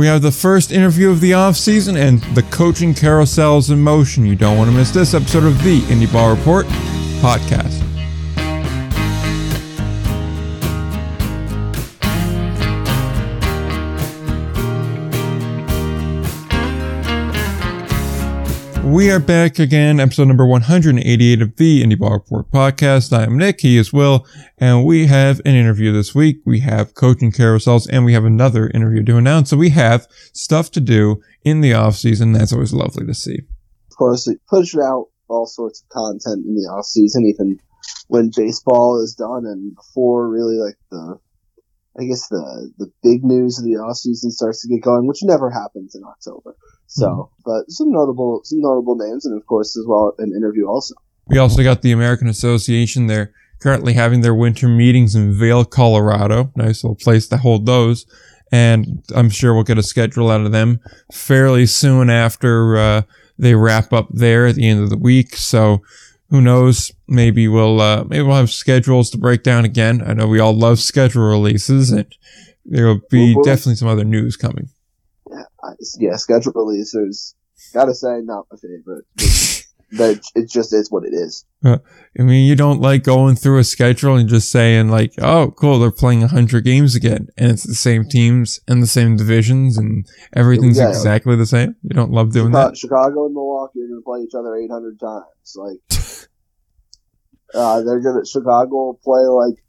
We have the first interview of the offseason and the coaching carousels in motion. You don't want to miss this episode of the Indie Ball Report podcast. We are back again, episode number 188 of the Indie Ball Report podcast. I am Nick, he is Will, and we have an interview this week. We have coaching carousels, and we have another interview to announce. So we have stuff to do in the off season. That's always lovely to see. Of course, it pushed out all sorts of content in the off season, even when baseball is done and before really like the I guess the the big news of the off season starts to get going, which never happens in October. So, mm-hmm. but some notable some notable names, and of course as well an interview also. We also got the American Association. They're currently having their winter meetings in Vail, Colorado. Nice little place to hold those, and I'm sure we'll get a schedule out of them fairly soon after uh, they wrap up there at the end of the week. So who knows? Maybe we'll uh, maybe we'll have schedules to break down again. I know we all love schedule releases, and there will be definitely some other news coming. Yeah, yeah, schedule releases. Gotta say, not my favorite. that it just is what it is. Uh, I mean, you don't like going through a schedule and just saying like, "Oh, cool, they're playing hundred games again," and it's the same teams and the same divisions, and everything's yeah, exactly the same. You don't love doing Chicago, that. Chicago and Milwaukee are going to play each other eight hundred times. Like, uh, they're going to Chicago will play like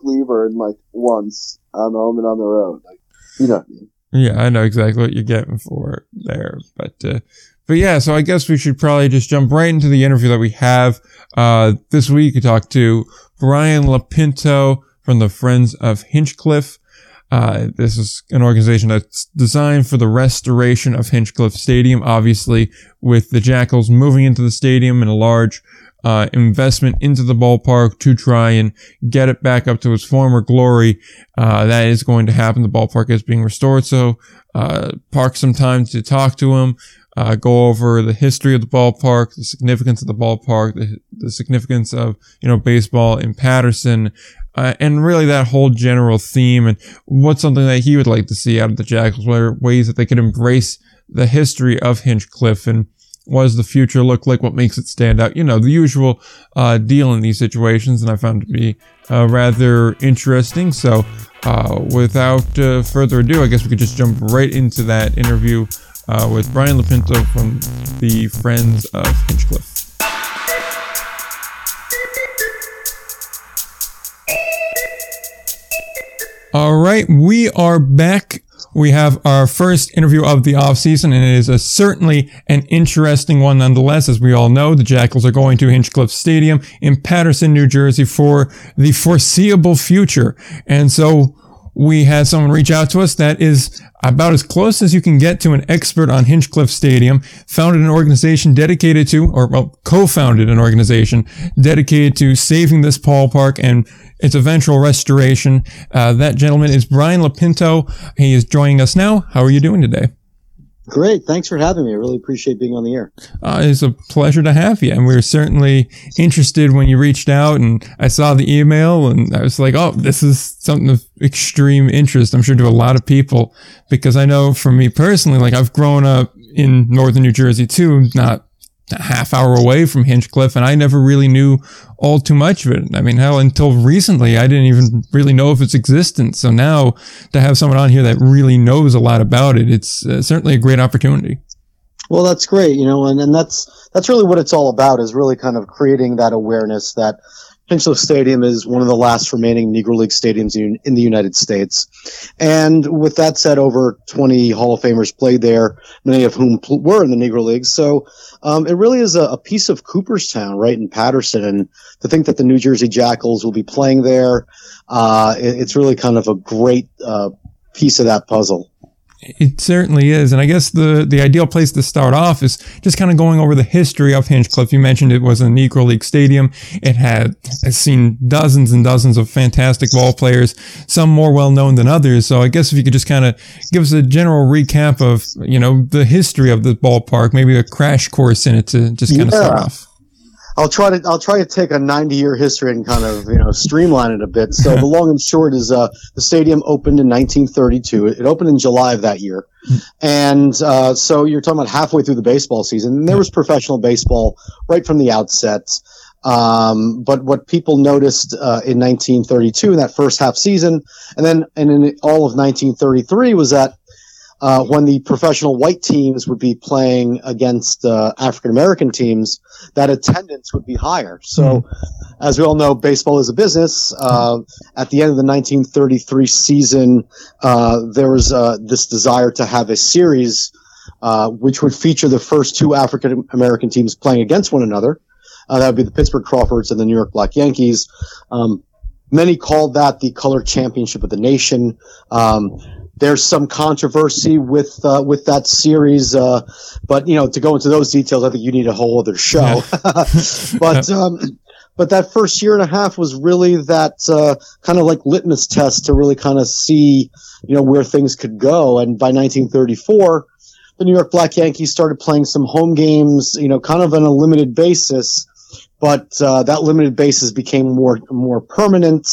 Cleveland like once on home and on the road. Like, you know what I mean. Yeah, I know exactly what you're getting for there, but uh, but yeah, so I guess we should probably just jump right into the interview that we have uh, this week. We talked to Brian LoPinto from the Friends of Hinchliffe. Uh, this is an organization that's designed for the restoration of Hinchliffe Stadium, obviously with the Jackals moving into the stadium and a large uh, investment into the ballpark to try and get it back up to its former glory. Uh, that is going to happen. The ballpark is being restored. So, uh, park some time to talk to him, uh, go over the history of the ballpark, the significance of the ballpark, the, the significance of, you know, baseball in Paterson, uh, and really that whole general theme and what's something that he would like to see out of the Jackals, what ways that they could embrace the history of Hinchliffe and what does the future look like? What makes it stand out? You know, the usual uh, deal in these situations, and I found it to be uh, rather interesting. So, uh, without uh, further ado, I guess we could just jump right into that interview uh, with Brian LoPinto from the Friends of Hinchliffe. All right, we are back. We have our first interview of the off season, and it is a, certainly an interesting one nonetheless. As we all know, the Jackals are going to Hinchliffe Stadium in Paterson, New Jersey for the foreseeable future. And so we had someone reach out to us that is about as close as you can get to an expert on Hinchliffe Stadium, founded an organization dedicated to, or well, co-founded an organization dedicated to saving this ballpark and its eventual restoration. Uh, that gentleman is Brian LoPinto. He is joining us now. How are you doing today? Great. Thanks for having me. I really appreciate being on the air. Uh, it's a pleasure to have you. And we were certainly interested when you reached out and I saw the email and I was like, oh, this is something of extreme interest. I'm sure to a lot of people because I know for me personally, like I've grown up in northern New Jersey too, not a half hour away from Hinchliffe, and I never really knew all too much of it. I mean, hell, until recently, I didn't even really know of its existence. So now to have someone on here that really knows a lot about it, it's uh, certainly a great opportunity. Well, that's great, you know, and, and that's that's really what it's all about is really kind of creating that awareness that Hinchliffe Stadium is one of the last remaining Negro League stadiums in, in, the United States. And with that said, over 20 Hall of Famers played there, many of whom pl- were in the Negro League. So um, it really is a, a, piece of Cooperstown, right in Paterson. And to think that the New Jersey Jackals will be playing there, uh, it, it's really kind of a great uh, piece of that puzzle. It certainly is. And I guess the, the ideal place to start off is just kind of going over the history of Hinchliffe. You mentioned it was a Negro League stadium. It had has seen dozens and dozens of fantastic ball players, some more well known than others. So I guess if you could just kind of give us a general recap of, you know, the history of the ballpark, maybe a crash course in it to just kind of yeah. start off. I'll try to I'll try to take a 90 year history and kind of you know streamline it a bit. So the long and short is uh, the stadium opened in 1932. It opened in July of that year, and uh, so you're talking about halfway through the baseball season. And there was professional baseball right from the outset. Um, but what people noticed uh, in 1932 in that first half season, and then and in all of 1933 was that uh, when the professional white teams would be playing against uh, African American teams, that attendance would be higher. So, as we all know, baseball is a business. Uh, at the end of the 1933 season, uh, there was uh, this desire to have a series uh, which would feature the first two African American teams playing against one another. that would be the Pittsburgh Crawfords and the New York Black Yankees. Um, many called that the color championship of the nation. Um, there's some controversy with uh, with that series, uh, but you know to go into those details, I think you need a whole other show. but um, but that first year and a half was really that uh, kind of like litmus test to really kind of see you know where things could go. And by 1934, the New York Black Yankees started playing some home games, you know, kind of on a limited basis. But uh, that limited basis became more more permanent.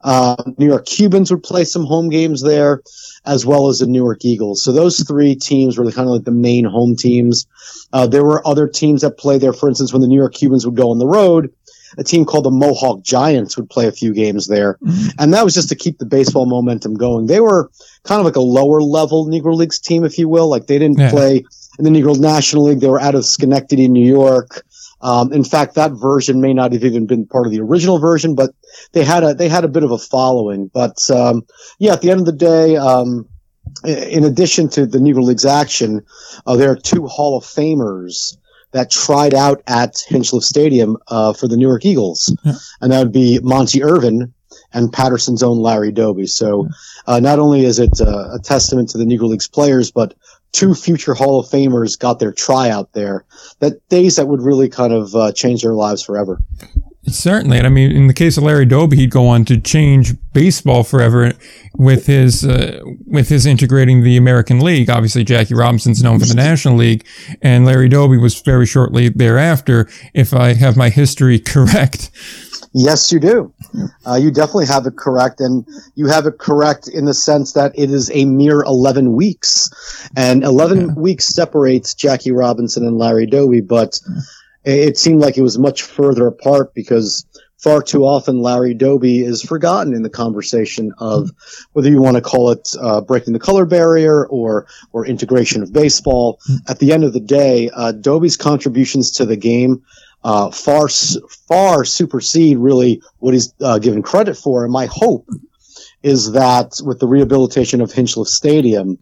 Uh, New York Cubans would play some home games there as well as the Newark Eagles. So those three teams were kind of like the main home teams. Uh, there were other teams that played there. For instance, when the New York Cubans would go on the road, a team called the Mohawk Giants would play a few games there. Mm-hmm. And that was just to keep the baseball momentum going. They were kind of like a lower level Negro Leagues team, if you will. Like they didn't yeah. play in the Negro National League. They were out of Schenectady, New York. Um, in fact, that version may not have even been part of the original version, but they had a they had a bit of a following. But um, yeah, at the end of the day, um, in addition to the Negro Leagues action, uh, there are two Hall of Famers that tried out at Hinchliffe Stadium uh, for the Newark Eagles, yeah. and that would be Monte Irvin and Paterson's own Larry Doby. So, uh, not only is it uh, a testament to the Negro Leagues players, but two future Hall of Famers got their tryout there. That days that would really kind of uh, change their lives forever. Certainly, and I mean, in the case of Larry Doby, he'd go on to change baseball forever with his uh, with his integrating the American League. Obviously, Jackie Robinson's known for the National League, and Larry Doby was very shortly thereafter, if I have my history correct. Yes, you do. Uh, you definitely have it correct, and you have it correct in the sense that it is a mere 11 weeks, and 11 yeah. weeks separates Jackie Robinson and Larry Doby, but it seemed like it was much further apart because far too often Larry Doby is forgotten in the conversation of whether you want to call it uh, breaking the color barrier or or integration of baseball. At the end of the day, uh, Doby's contributions to the game uh, far far supersede really what he's uh, given credit for. And my hope is that with the rehabilitation of Hinchliffe Stadium,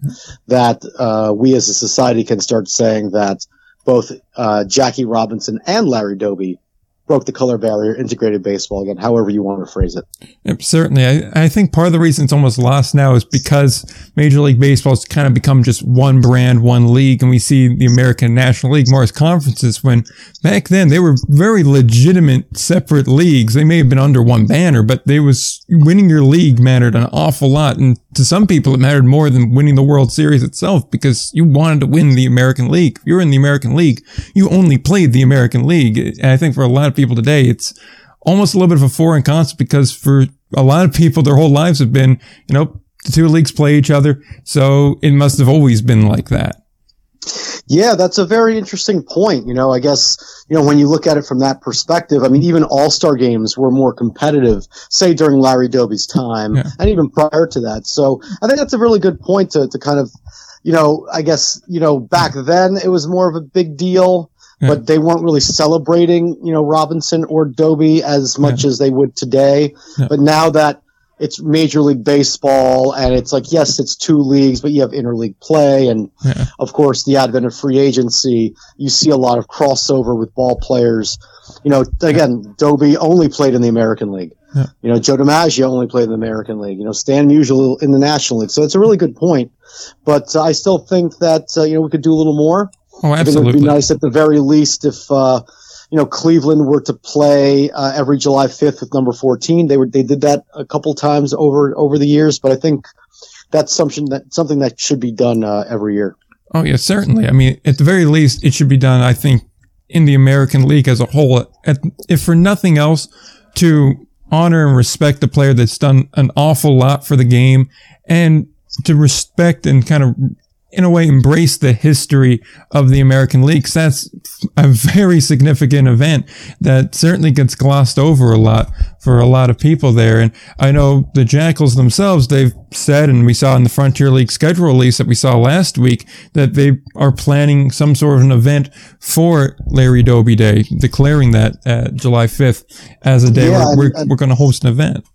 that uh, we as a society can start saying that both uh, Jackie Robinson and Larry Doby broke the color barrier, integrated baseball again, however you want to phrase it. Yep, certainly. I, I think part of the reason it's almost lost now is because Major League Baseball's kind of become just one brand, one league, and we see the American National League more as conferences when back then they were very legitimate separate leagues. They may have been under one banner, but they was winning your league mattered an awful lot. And to some people, it mattered more than winning the World Series itself because you wanted to win the American League. If you're in the American League, you only played the American League. And I think for a lot of people today, it's almost a little bit of a foreign concept because for a lot of people, their whole lives have been, you know, the two leagues play each other. So it must have always been like that. Yeah, that's a very interesting point. You know, I guess, you know, when you look at it from that perspective, I mean, even all star games were more competitive, say during Larry Doby's time yeah. and even prior to that. So I think that's a really good point to, to kind of, you know, I guess, you know, back then it was more of a big deal yeah. but they weren't really celebrating, you know, Robinson or Doby as much yeah. as they would today. Yeah. But now that it's Major League Baseball and it's like, yes, it's two leagues, but you have interleague play. And of course, the advent of free agency, you see a lot of crossover with ball players. You know, again, Doby only played in the American League. You know, Joe DiMaggio only played in the American League. You know, Stan Musial in the National League. So it's a really good point. But uh, I still think that, uh, you know, we could do a little more. Oh, absolutely. it would be nice at the very least if uh, you know Cleveland were to play uh, every July 5th with number 14. They were they did that a couple times over over the years, but I think that's something that something that should be done uh, every year. Oh yeah, certainly. I mean, at the very least, it should be done. I think in the American League as a whole, if for nothing else, to honor and respect the player that's done an awful lot for the game and to respect and kind of in a way embrace the history of the American League. That's a very significant event that certainly gets glossed over a lot for a lot of people there. And I know the Jackals themselves, they've said, and we saw in the Frontier League schedule release that we saw last week, that they are planning some sort of an event for Larry Doby Day, declaring that uh, July 5th as a day yeah, where we're, we're going to host an event.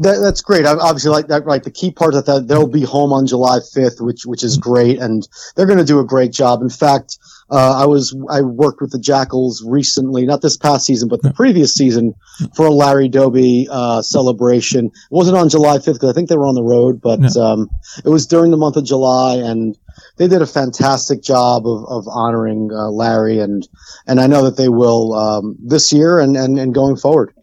That, that's great. I obviously, like that, right? The key part of that they'll be home on July 5th, which which is great, and they're going to do a great job. In fact, uh, I was I worked with the Jackals recently, not this past season, but the previous season for a Larry Doby uh, celebration. It wasn't on July 5th because I think they were on the road, but um, it was during the month of July, and they did a fantastic job of, of honoring uh, Larry, and and I know that they will um, this year and, and and going forward.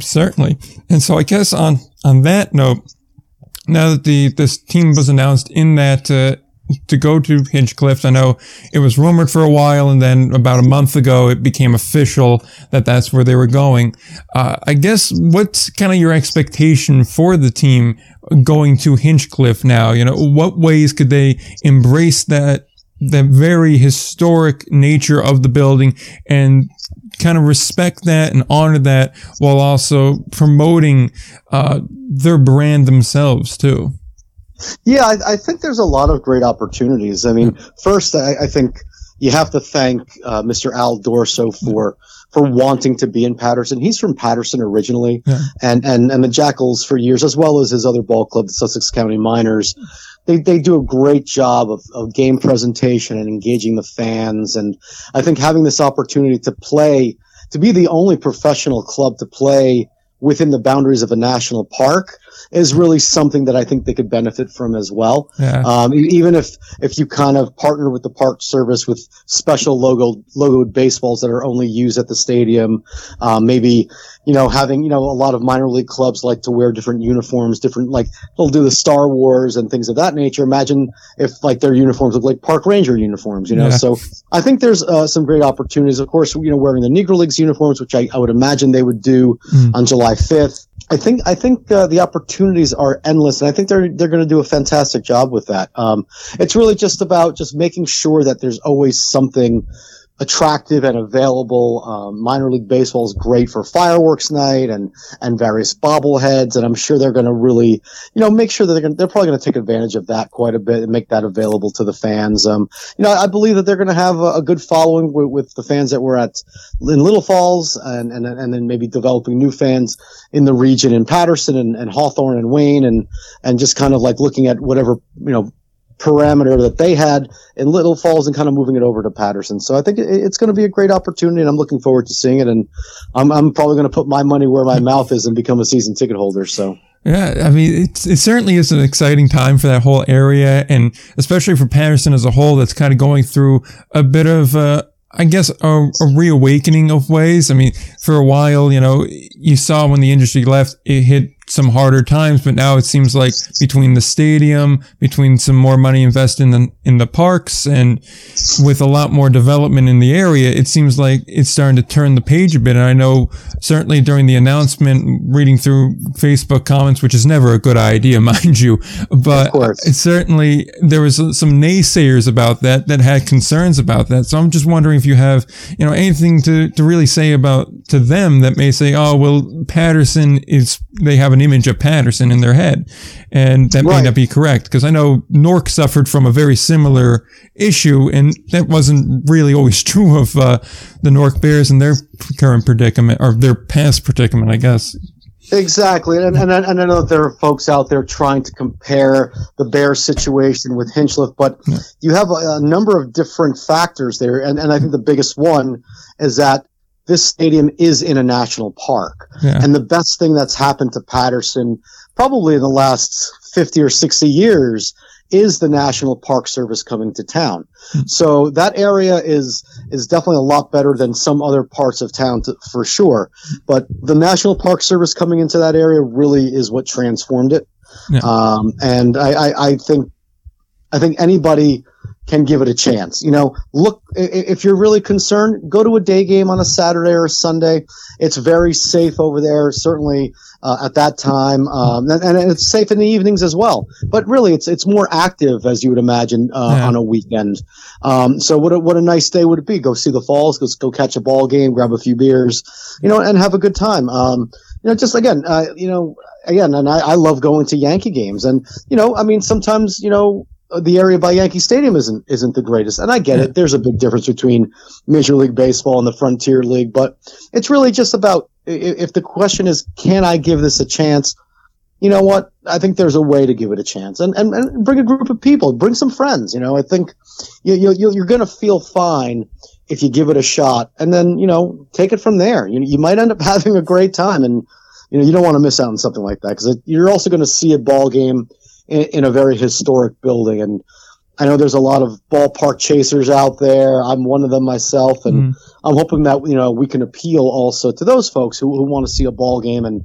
certainly. And so I guess on on that note, now that the this team was announced in that uh, to go to Hinchliffe, I know it was rumored for a while, and then about a month ago it became official that that's where they were going. Uh, I guess what's kind of your expectation for the team going to Hinchliffe now? You know, what ways could they embrace that the very historic nature of the building and kind of respect that and honor that while also promoting uh, their brand themselves too. Yeah, I, I, think there's a lot of great opportunities. I mean, first, I, I think you have to thank uh, Mr. Al Dorso for for wanting to be in Paterson. He's from Paterson originally, yeah. and, and and the Jackals for years, as well as his other ball club, the Sussex County Miners. They, they do a great job of, of game presentation and engaging the fans. And I think having this opportunity to play, to be the only professional club to play within the boundaries of a national park is really something that I think they could benefit from as well. Yeah. Um, even if if you kind of partner with the park service with special logo logoed baseballs that are only used at the stadium, um, maybe you know having you know a lot of minor league clubs like to wear different uniforms, different like they'll do the Star Wars and things of that nature. Imagine if like their uniforms look like park ranger uniforms, you know. Yeah. So I think there's uh, some great opportunities. Of course, you know, wearing the Negro Leagues uniforms, which I, I would imagine they would do mm. on July 5th. I think I think uh, the opportunities are endless, and I think they're they're going to do a fantastic job with that. Um, it's really just about just making sure that there's always something attractive and available. Um, minor league baseball is great for fireworks night and and various bobbleheads, and I'm sure they're going to really, you know, make sure that they're gonna, they're probably going to take advantage of that quite a bit and make that available to the fans. Um, you know, I believe that they're going to have a, a, good following with, with, the fans that were at in Little Falls, and and and then maybe developing new fans in the region in Paterson and, and Hawthorne and Wayne, and and just kind of like looking at whatever you know parameter that they had in Little Falls and kind of moving it over to Paterson. So I think it's going to be a great opportunity, and I'm looking forward to seeing it. And I'm, I'm probably going to put my money where my mouth is and become a season ticket holder. So. Yeah, I mean, it, it certainly is an exciting time for that whole area, and especially for Paterson as a whole, that's kind of going through a bit of a, I guess a, a, reawakening of ways. I mean, for a while, you know, you saw when the industry left, it hit some harder times, but now it seems like between the stadium, between some more money invested in the, in the parks and with a lot more development in the area, it seems like it's starting to turn the page a bit. And I know certainly during the announcement, reading through Facebook comments, which is never a good idea, mind you, but it certainly there was some naysayers about that that had concerns about that. So I'm just wondering if you have, you know, anything to, to really say about to them that may say, oh, well, Paterson is, they have an image of Paterson in their head. And that right. may not be correct because I know Newark suffered from a very similar issue and that wasn't really always true of uh, the Newark Bears and their current predicament or their past predicament, I guess. Exactly, and, and, and I know that there are folks out there trying to compare the Bears situation with Hinchliffe, but yeah. you have a, a, number of different factors there, and, and I think the biggest one is that this stadium is in a national park. Yeah. And the best thing that's happened to Paterson probably in the last 50 or 60 years is the National Park Service coming to town. Mm-hmm. So that area is is definitely a lot better than some other parts of town to, for sure. But the National Park Service coming into that area really is what transformed it. Yeah. Um, and I, I, I think I think anybody can give it a chance. You know, look, if you're really concerned, go to a day game on a Saturday or a Sunday. It's very safe over there, certainly uh, at that time, um, and, and, it's safe in the evenings as well. But really, it's it's more active as you would imagine uh, yeah. on a weekend. Um, so what a, what a nice day would it be? Go see the Falls, go go catch a ball game, grab a few beers, you know, and have a good time. Um, you know, just again, uh, you know, again, and I, I love going to Yankee games, and you know, I mean, sometimes you know Uh, the area by Yankee Stadium isn't isn't the greatest, and I get it. There's a big difference between Major League Baseball and the Frontier League, but it's really just about if the question is, can I give this a chance? You know what? I think there's a way to give it a chance, and and, and bring a group of people, bring some friends. You know, I think you, you you're going to feel fine if you give it a shot, and then you know take it from there. You you might end up having a great time, and you know you don't want to miss out on something like that because you're also going to see a ball game in, in a very historic building. And I know there's a lot of ballpark chasers out there. I'm one of them myself, and mm. I'm hoping that you know we can appeal also to those folks who, who want to see a ball game and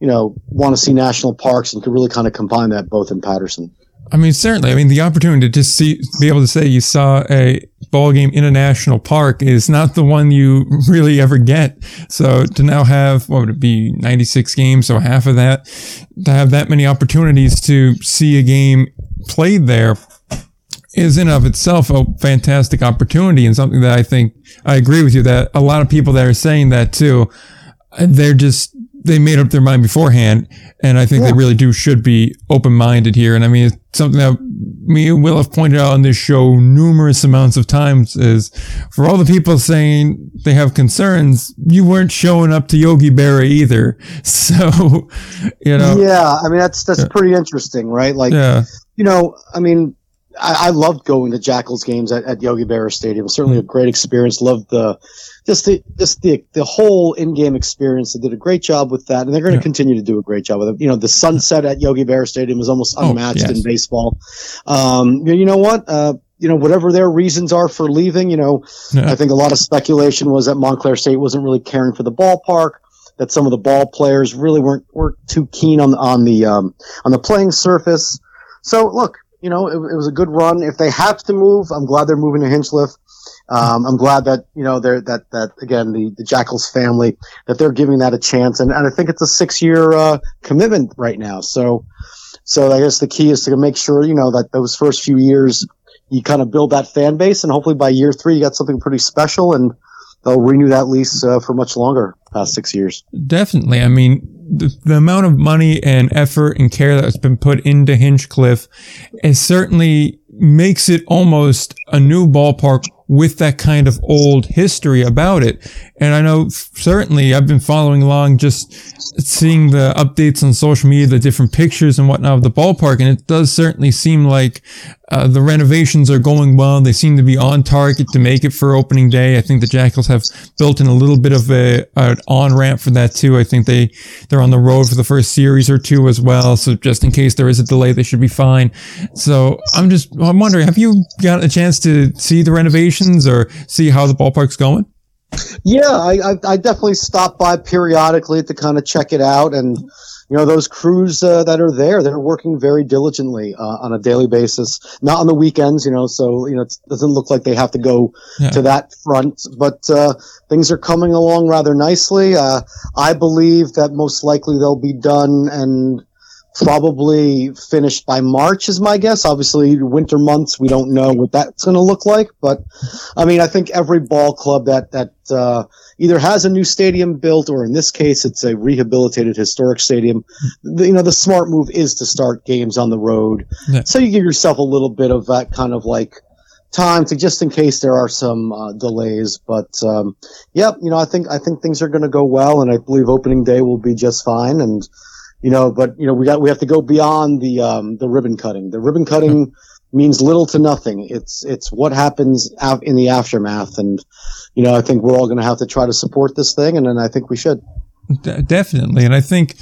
you know want to see national parks and can really kind of combine that both in Paterson. I mean, certainly. I mean, the opportunity to just see, be able to say you saw a ball game in a national park is not the one you really ever get. So to now have, what would it be, 96 games, so half of that, to have that many opportunities to see a game played there is in of itself a fantastic opportunity and something that I think I agree with you that a lot of people that are saying that too, they're just they made up their mind beforehand, and I think yeah. they really do should be open minded here. And I mean, it's something that me and Will have pointed out on this show numerous amounts of times is for all the people saying they have concerns, you weren't showing up to Yogi Berra either. So, you know, yeah, I mean that's that's yeah. pretty interesting, right? Like, yeah. you know, I mean, I, I loved going to Jackals games at, at Yogi Berra Stadium. Certainly hmm. a great experience. Loved the just the just the the whole in-game experience. They did a great job with that, and they're going to yeah. continue to do a great job with it. You know, the sunset at Yogi Berra Stadium is almost oh, unmatched oh, yes. in baseball. Um, you know what? Uh, you know, whatever their reasons are for leaving, you know, yeah. I think a lot of speculation was that Montclair State wasn't really caring for the ballpark that some of the ball players really weren't weren't too keen on on the um, on the playing surface. So look, you know, it, it, was a good run. If they have to move, I'm glad they're moving to Hinchliffe. Um, I'm glad that you know they're that that again the, the Jackals family that they're giving that a chance, and, and I think it's a six year uh, commitment right now. So, so I guess the key is to make sure you know that those first few years you kind of build that fan base, and hopefully by year three you got something pretty special, and they'll renew that lease uh, for much longer, past six years. Definitely. I mean, the, the, amount of money and effort and care that's been put into Hinchliffe, it certainly makes it almost a new ballpark with that kind of old history about it. And I know certainly I've been following along just seeing the updates on social media, the different pictures and whatnot of the ballpark. And it does certainly seem like uh, the renovations are going well. They seem to be on target to make it for opening day. I think the Jackals have built in a little bit of a, an on ramp for that too. I think they, they're on the road for the first series or two as well. So just in case there is a delay, they should be fine. So I'm just, I'm wondering, have you got a chance to see the or see how the ballpark's going? Yeah, I, I, I definitely stop by periodically to kind of check it out and, you know those crews uh, that are there they're working very diligently uh, on a daily basis not on the weekends you know so you know it doesn't look like they have to go yeah. to that front but uh, things are coming along rather nicely uh, i believe that most likely they'll be done and probably finished by March is my guess. Obviously, winter months we don't know what that's going to look like, but I mean, I think every ball club that that uh, either has a new stadium built or in this case it's a rehabilitated historic stadium. The, you know, the smart move is to start games on the road, yeah. so you give yourself a little bit of that kind of like time to just in case there are some uh, delays. But um, yeah, you know, I think I think things are going to go well, and I believe opening day will be just fine. And you know, but you know, we got we have to go beyond the um, the ribbon cutting. The ribbon cutting means little to nothing. It's it's what happens out in the aftermath, and you know, I think we're all going to have to try to support this thing, and, and I think we should. D- definitely. And I think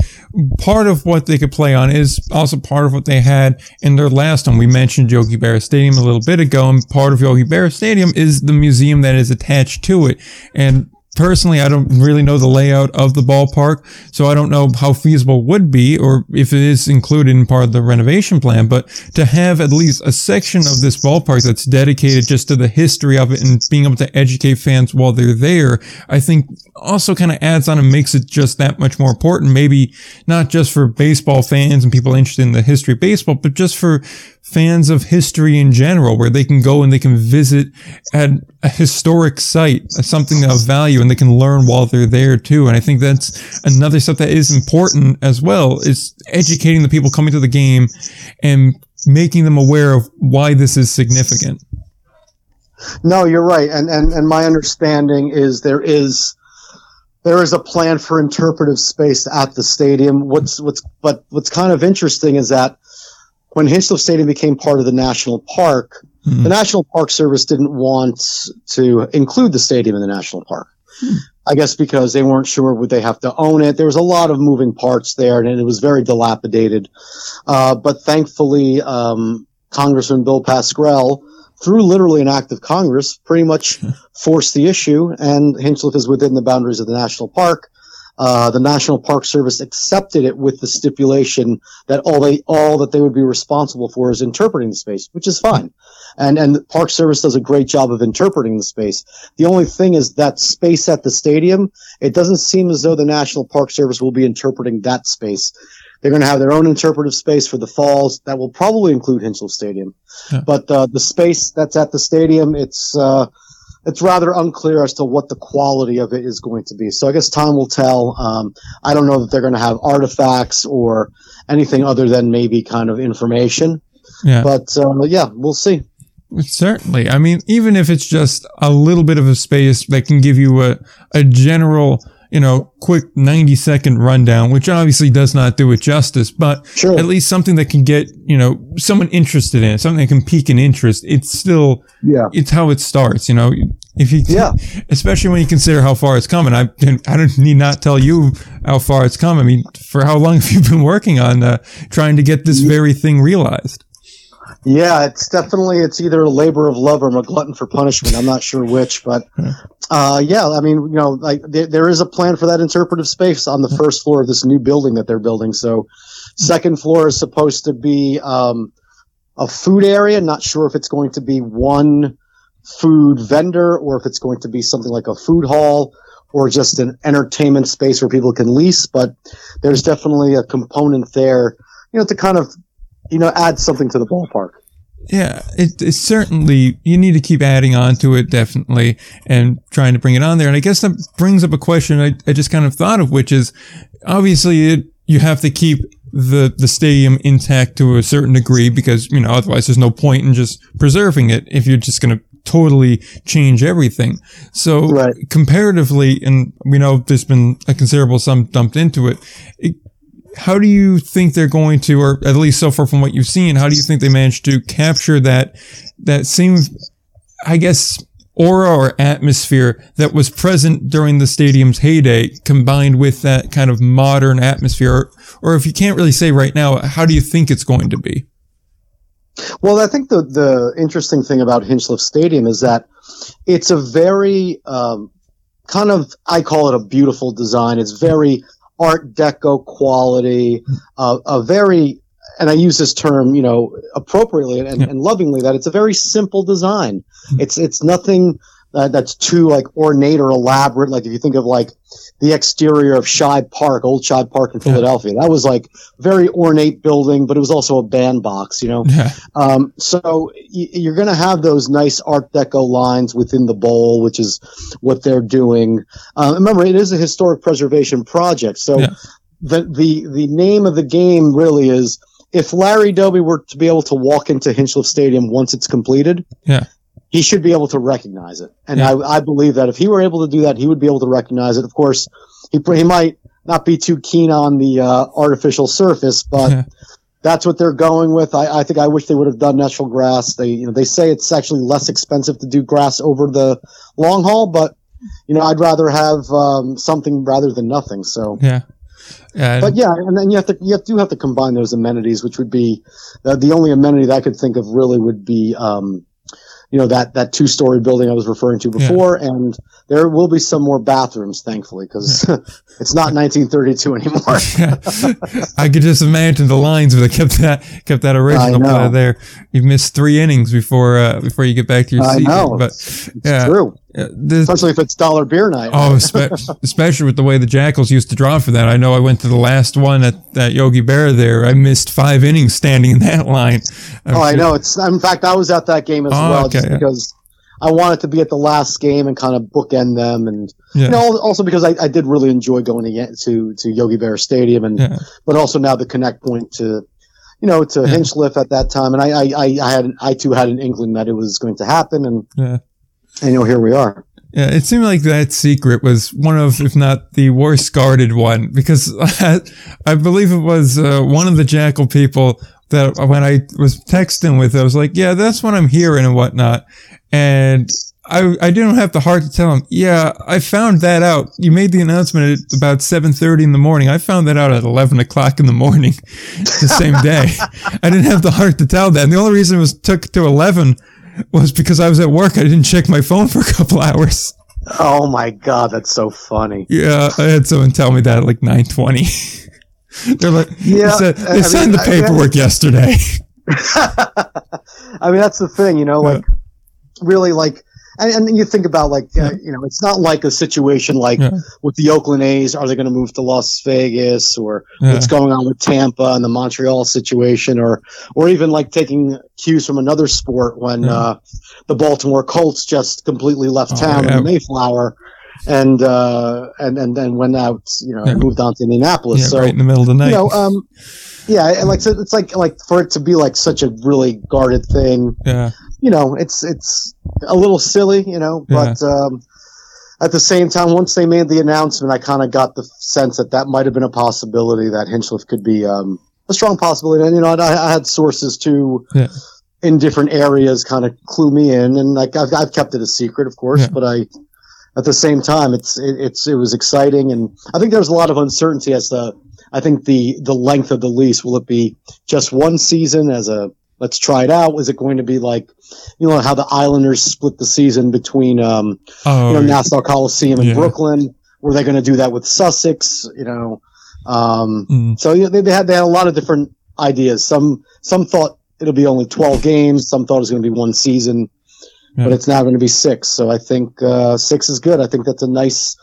part of what they could play on is also part of what they had in their last one. We mentioned Yogi Berra Stadium a little bit ago, and part of Yogi Berra Stadium is the museum that is attached to it. And personally, I don't really know the layout of the ballpark, so I don't know how feasible would be or if it is included in part of the renovation plan. But to have at least a section of this ballpark that's dedicated just to the history of it and being able to educate fans while they're there, I think also kind of adds on and makes it just that much more important. Maybe not just for baseball fans and people interested in the history of baseball, but just for fans of history in general, where they can go and they can visit at a historic site, uh, something of value, and they can learn while they're there too. And I think that's another stuff that is important as well, is educating the people coming to the game and making them aware of why this is significant. No, you're right. And, and, and my understanding is there is, there is a plan for interpretive space at the stadium. What's, what's, but what's kind of interesting is that when Hinchliffe Stadium became part of the national park, mm-hmm. the National Park Service didn't want to include the stadium in the national park. Mm-hmm. I guess because they weren't sure would they have to own it. There was a lot of moving parts there, and it was very dilapidated. Uh, but thankfully, um, Congressman Bill Pascrell, through literally an act of Congress, pretty much forced the issue, and Hinchliffe is within the boundaries of the national park. Uh, the National Park Service accepted it with the stipulation that all they all that they would be responsible for is interpreting the space, which is fine. And and the Park Service does a great job of interpreting the space. The only thing is that space at the stadium, it doesn't seem as though the National Park Service will be interpreting that space. They're going to have their own interpretive space for the falls that will probably include Hinchliffe Stadium. Yeah. But uh, the space that's at the stadium, it's uh, it's rather unclear as to what the quality of it is going to be. So I guess time will tell. Um, I don't know that they're going to have artifacts or anything other than maybe kind of information. Yeah. But uh, yeah, we'll see. Certainly. I mean, even if it's just a little bit of a space that can give you a, a general you know, quick 90 second rundown, which obviously does not do it justice, but sure. at least something that can get, you know, someone interested in it, something that can pique an interest. It's still, yeah, it's how it starts, you know, if you, yeah, especially when you consider how far it's coming. I, I don't need not tell you how far it's come. I mean, for how long have you been working on, uh, trying to get this very thing realized? Yeah, it's definitely it's either a labor of love or a glutton for punishment. I'm not sure which, but uh, yeah, I mean, you know, like there, there is a plan for that interpretive space on the first floor of this new building that they're building. So, second floor is supposed to be um, a food area. Not sure if it's going to be one food vendor or if it's going to be something like a food hall or just an entertainment space where people can lease. But there's definitely a component there, you know, to kind of you know, add something to the ballpark. Yeah, it, it's certainly, you need to keep adding on to it, definitely, and trying to bring it on there. And I guess that brings up a question I, I just kind of thought of, which is obviously it, you have to keep the, the stadium intact to a certain degree because, you know, otherwise there's no point in just preserving it if you're just going to totally change everything. So right. comparatively, and we know there's been a considerable sum dumped into it, it how do you think they're going to, or at least so far from what you've seen, how do you think they managed to capture that, that same, I guess, aura or atmosphere that was present during the stadium's heyday combined with that kind of modern atmosphere? Or, or if you can't really say right now, how do you think it's going to be? Well, I think the, the interesting thing about Hinchliffe Stadium is that it's a very, um, kind of, I call it a beautiful design. It's very Art Deco quality, uh, a very, and I use this term, you know, appropriately and, yeah. and lovingly, that it's a very simple design. Mm-hmm. It's it's nothing uh, that's too like ornate or elaborate. Like if you think of like the exterior of Shibe Park, old Shibe Park in Philadelphia, yeah. that was like very ornate building, but it was also a bandbox, you know. Yeah. Um, so y- you're going to have those nice Art Deco lines within the bowl, which is what they're doing. Uh, remember, it is a historic preservation project, so yeah. the the the name of the game really is if Larry Doby were to be able to walk into Hinchliffe Stadium once it's completed, yeah he should be able to recognize it. And yeah. I, I believe that if he were able to do that, he would be able to recognize it. Of course, he, he might not be too keen on the uh, artificial surface, but yeah. that's what they're going with. I, I think I wish they would have done natural grass. They, you know, they say it's actually less expensive to do grass over the long haul, but you know, I'd rather have um, something rather than nothing. So yeah. Yeah, but yeah, and then you have to you have, do have to combine those amenities, which would be uh, the only amenity that I could think of really would be um, you know that that two story building I was referring to before, yeah. and there will be some more bathrooms, thankfully, because yeah. it's not 1932 anymore. I could just imagine the lines if they kept that kept that original play there. You've missed three innings before uh, before you get back to your seat. I know, but it's, yeah, true. Uh, especially if it's dollar beer night. Oh, especially with the way the Jackals used to draw for that. I know I went to the last one at that Yogi Berra there. I missed five innings standing in that line. I'm oh, sure. I know. It's in fact I was at that game as oh, well, okay, just because I wanted to be at the last game and kind of bookend them, and yeah. you know, also because I, I, did really enjoy going to to, to Yogi Berra Stadium, and yeah. but also now the connect point to you know to Hinchliffe at that time, and I, I I had I too had an inkling that it was going to happen, and yeah. And you know here we are. Yeah, it seemed like that secret was one of, if not the worst guarded one, because I believe it was uh, one of the Jackal people that when I was texting with, I was like, yeah, that's what I'm hearing and whatnot. And I, I didn't have the heart to tell him, yeah, I found that out. You made the announcement at about 7.30 in the morning. I found that out at 11 o'clock in the morning the same day. I didn't have the heart to tell that. And the only reason it was took to 11 was because I was at work. I didn't check my phone for a couple hours. Oh my God, that's so funny. Yeah, I had someone tell me that at like 920. They're like, yeah, they, said, they signed mean, the paperwork I, yesterday. I mean, that's the thing, you know, like yeah. really like, and, and you think about like, uh, yeah. uh, you know, it's not like a situation like yeah. with the Oakland A's, are they going to move to Las Vegas or what's going on with Tampa and the Montreal situation or, or even like taking cues from another sport when, uh, the Baltimore Colts just completely left oh, town in Mayflower and uh, and and then went out, you know, yeah. moved on to Indianapolis. Yeah, so right in the middle of the night. You know, um, yeah, and like so it's like like for it to be like such a really guarded thing. Yeah. You know, it's it's a little silly, you know, but yeah. um, at the same time, once they made the announcement, I kind of got the sense that that might have been a possibility that Hinchliffe could be um, a strong possibility. And you know, I, I had sources too. Yeah. In different areas, kind of clue me in, and like I've, I've kept it a secret, of course, but I at the same time, it's it, it's it was exciting, and I think there's a lot of uncertainty as to I think the the length of the lease. Will it be just one season as a let's try it out? Was it going to be like you know how the Islanders split the season between um, oh, you know Nassau Coliseum and yeah. Brooklyn? Were they going to do that with Sussex? You know, um, mm. so you know, they, they had they had a lot of different ideas. Some some thought it'll be only 12 games. Some thought it was going to be one season yeah. but it's now going to be six. So I think uh, six is good. I think that's a nice,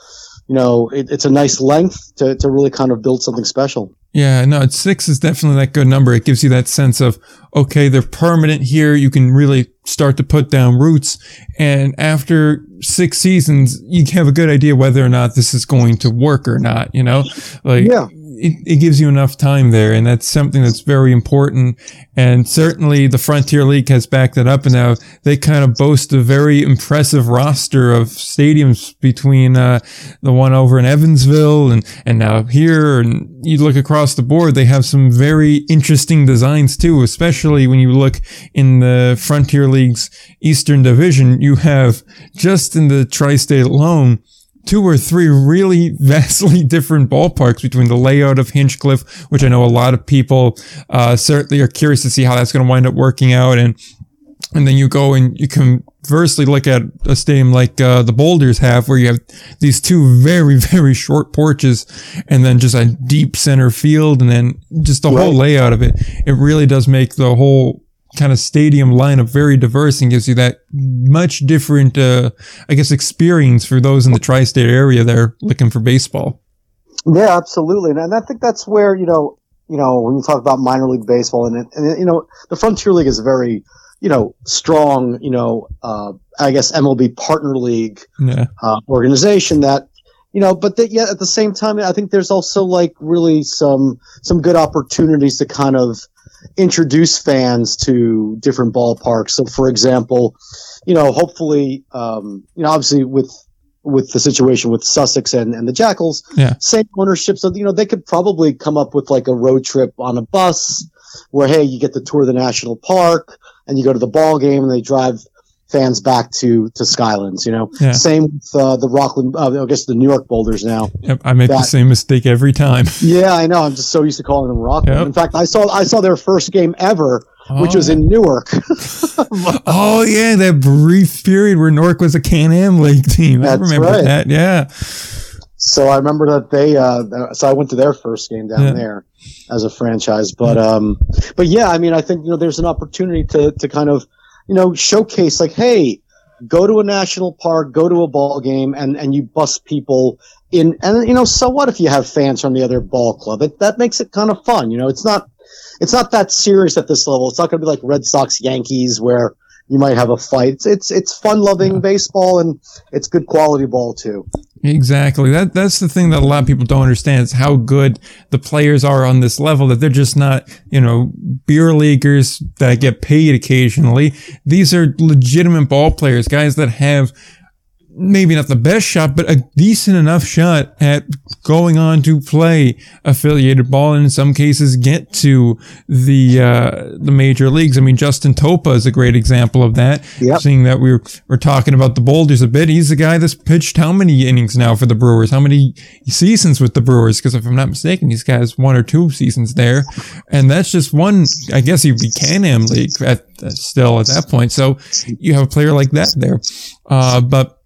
you know, it, it's a nice length to, to really kind of build something special. Yeah, no, six is definitely that good number. It gives you that sense of, okay, they're permanent here. You can really start to put down roots. And after six seasons, you have a good idea whether or not this is going to work or not, you know? Like, yeah it, it gives you enough time there. And that's something that's very important. And certainly the Frontier League has backed that up. And now they kind of boast a very impressive roster of stadiums between, uh, the one over in Evansville and, and now here. And you look across the board, they have some very interesting designs too, especially when you look in the Frontier League's Eastern Division. You have just in the tri-state alone, two or three really vastly different ballparks between the layout of Hinchliffe, which I know a lot of people uh, certainly are curious to see how that's going to wind up working out, and and then you go and you conversely look at a stadium like uh, the Boulders have, where you have these two very very short porches, and then just a deep center field, and then just the right. whole layout of it. It really does make the whole kind of stadium lineup very diverse and gives you that much different, uh, I guess, experience for those in the tri-state area that are looking for baseball. Yeah, absolutely, and I think that's where you know, you know, when you talk about minor league baseball, and, and you know, the Frontier League is very, you know, strong, you know, uh, I guess MLB partner league yeah. uh, organization that you know, but that, yet at the same time, I think there's also like really some some good opportunities to kind of introduce fans to different ballparks. So, for example, you know, hopefully, um, you know, obviously with with the situation with Sussex and, and the Jackals, yeah. same ownership. So, you know, they could probably come up with like a road trip on a bus where, hey, you get to tour the national park and you go to the ball game and they drive fans back to to Skylands. You know, yeah. same with uh, the Rockland. Uh, I guess the New York Boulders now. Yep, I make that, the same mistake every time. yeah, I know. I'm just so used to calling them Rockland. Yep. In fact, I saw I saw their first game ever which was in Newark. oh yeah, that brief period where Newark was a Can-Am League team. I remember right. that. Yeah. So I remember that they, uh, so I went to their first game down Yeah. there as a franchise. But, um, but yeah, I mean, I think, you know, there's an opportunity to, to kind of, you know, showcase like, hey, go to a national park, go to a ball game and, and you bust people in, and you know, so what if you have fans from the other ball club? It, that makes it kind of fun. You know, it's not, it's not that serious at this level. It's not going to be like Red Sox Yankees where you might have a fight. It's, it's, it's fun loving baseball and it's good quality ball too. Exactly. That that's the thing that a lot of people don't understand is how good the players are on this level that they're just not, you know, beer leaguers that get paid occasionally. These are legitimate ball players, guys that have maybe not the best shot, but a decent enough shot at going on to play affiliated ball and in some cases get to the uh, the major leagues. I mean, Justin Topa is a great example of that. Yep. Seeing that we were, we're talking about the Boulders a bit, he's the guy that's pitched how many innings now for the Brewers? How many seasons with the Brewers? Because if I'm not mistaken, he's got one or two seasons there, and that's just one. I guess he'd be Can-Am League at uh, still at that point. So you have a player like that there, uh, but.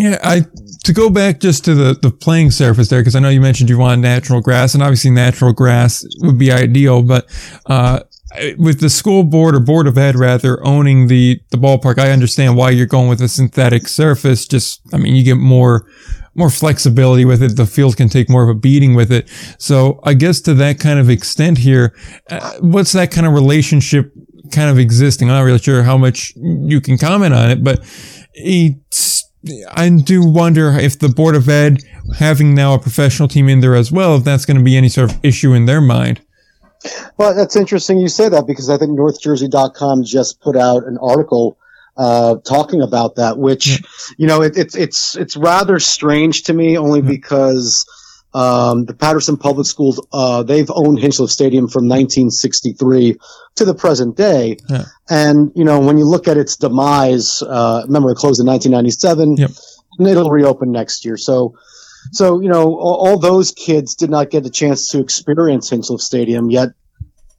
Yeah, I to go back just to the the playing surface there because I know you mentioned you want natural grass and obviously natural grass would be ideal, but uh, with the school board or board of ed rather owning the the ballpark, I understand why you're going with a synthetic surface. Just I mean, you get more more flexibility with it. The field can take more of a beating with it. So I guess to that kind of extent here, uh, what's that kind of relationship kind of existing? I'm not really sure how much you can comment on it, but it's I do wonder if the Board of Ed, having now a professional team in there as well, if that's going to be any sort of issue in their mind. Well, that's interesting you say that because I think NorthJersey.com just put out an article uh, talking about that, which you know it, it's it's it's rather strange to me, only because um, the Paterson Public Schools uh, they've owned Hinchliffe Stadium from 1963 to the present day, Yeah. and you know when you look at its demise, uh, remember it closed in 1997, Yep. and it'll reopen next year. So. So, you know, all, all those kids did not get a chance to experience Hinchliffe Stadium, yet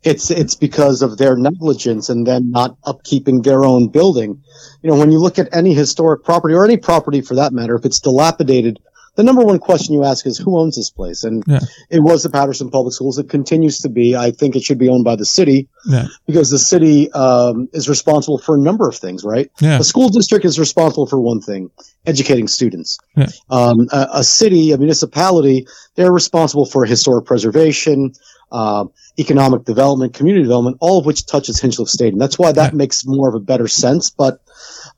it's it's because of their negligence and then not upkeeping their own building. You know, when you look at any historic property or any property for that matter, if it's dilapidated, the number one question you ask is who owns this place? And Yeah. it was the Paterson Public Schools. It continues to be. I think it should be owned by the city Yeah. because the city um, is responsible for a number of things, right? Yeah. The school district is responsible for one thing, educating students. Yeah. Um, a, a city, a municipality, they're responsible for historic preservation, uh, economic development, community development, all of which touches Hinchliffe Stadium. That's why that makes more of a better sense. But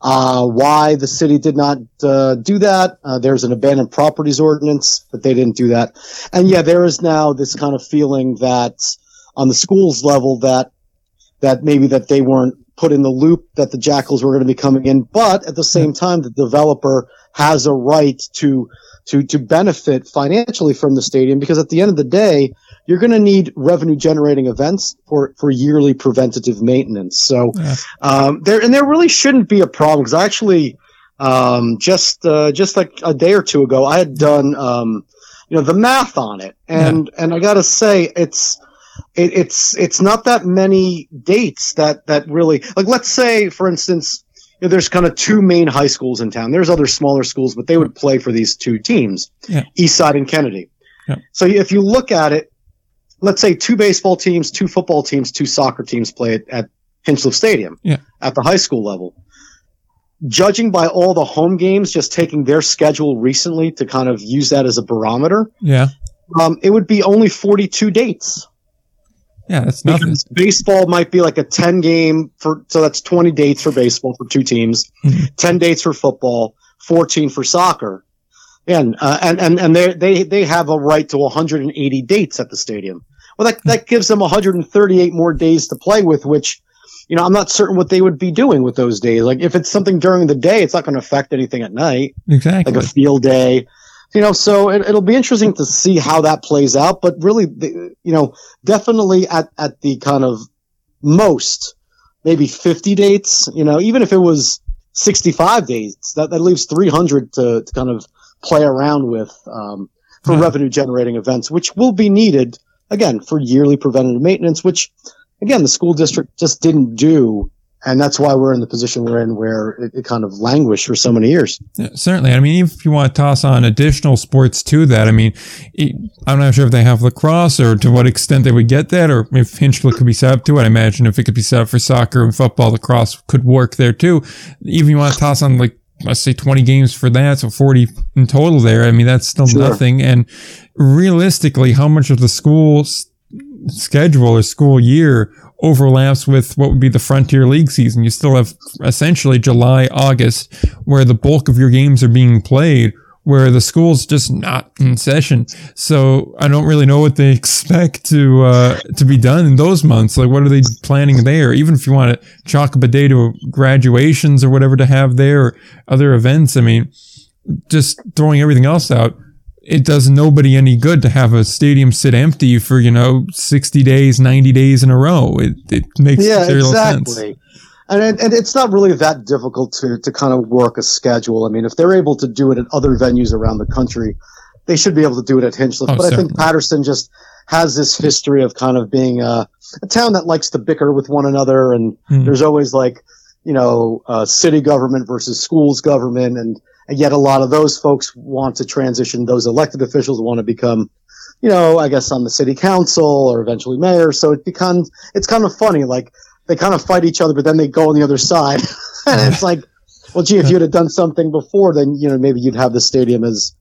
uh, why the city did not uh, do that? Uh, there's an abandoned properties ordinance, but they didn't do that. And yeah, there is now this kind of feeling that on the schools level that that maybe that they weren't put in the loop that the jackals were going to be coming in, but at the same time, the developer has a right to to to benefit financially from the stadium because at the end of the day, you're going to need revenue generating events for for yearly preventative maintenance. So Yeah. um, there and there really shouldn't be a problem because I actually um, just uh, just like a day or two ago, I had done um, you know the math on it, and and I got to say it's it, it's it's not that many dates that that really like let's say for instance you know, there's kind of two main high schools in town there's other smaller schools but they would play for these two teams Yeah. east side and kennedy Yeah. so if you look at it let's say two baseball teams two football teams two soccer teams play at, at hinchliffe stadium Yeah. at the high school level judging by all the home games just taking their schedule recently to kind of use that as a barometer Yeah. um, it would be only 42 dates Yeah. That's nothing. because baseball might be like a 10 game for so that's 20 dates for baseball for two teams Mhm. 10 dates for football 14 for soccer and uh, and and and they they they have a right to 180 dates at the stadium well that that gives them 138 more days to play with which you know i'm not certain what they would be doing with those days like if it's something during the day it's not going to affect anything at night Exactly. like a field day. You know, so it, it'll be interesting to see how that plays out. But really, the, you know, definitely at, at the kind of most, maybe 50 dates, you know, even if it was 65 dates, that, that leaves 300 to, to kind of play around with, um, for Yeah. revenue generating events, which will be needed again for yearly preventative maintenance, which, again, the school district just didn't do and that's why we're in the position we're in where it, it kind of languished for so many years. Yeah, certainly. I mean, if you want to toss on additional sports to that, I mean, I'm not sure if they have lacrosse or to what extent they would get that, or if Hinchliffe could be set up to it. I imagine if it could be set up for soccer and football, lacrosse could work there too. Even you want to toss on like, let's say 20 games for that, so 40 in total there. I mean, that's still sure. nothing. And realistically, how much of the school schedule or school year overlaps with what would be the Frontier League season. You still have essentially July, August, where the bulk of your games are being played, where the school's just not in session. So I don't really know what they expect to uh, to be done in those months. Like, what are they planning there? Even if you want to chalk up a day to graduations or whatever to have there, or other events. I mean, just throwing everything else out it does nobody any good to have a stadium sit empty for you know 60 days 90 days in a row it, it makes yeah exactly sense. And, and it's not really that difficult to, to kind of work a schedule. I mean, if they're able to do it at other venues around the country, they should be able to do it at Hinchliffe. Oh, but certainly. I think Paterson just has this history of kind of being a, a town that likes to bicker with one another. And mm. there's always like, you know, uh, city government versus schools government. And and yet a lot of those folks want to transition. Those elected officials want to become, you know, I guess on the city council or eventually mayor. So it becomes, it's kind of funny. Like they kind of fight each other, but then they go on the other side. and it's like, well, gee, if you'd have done something before, then, you know, maybe you'd have the stadium as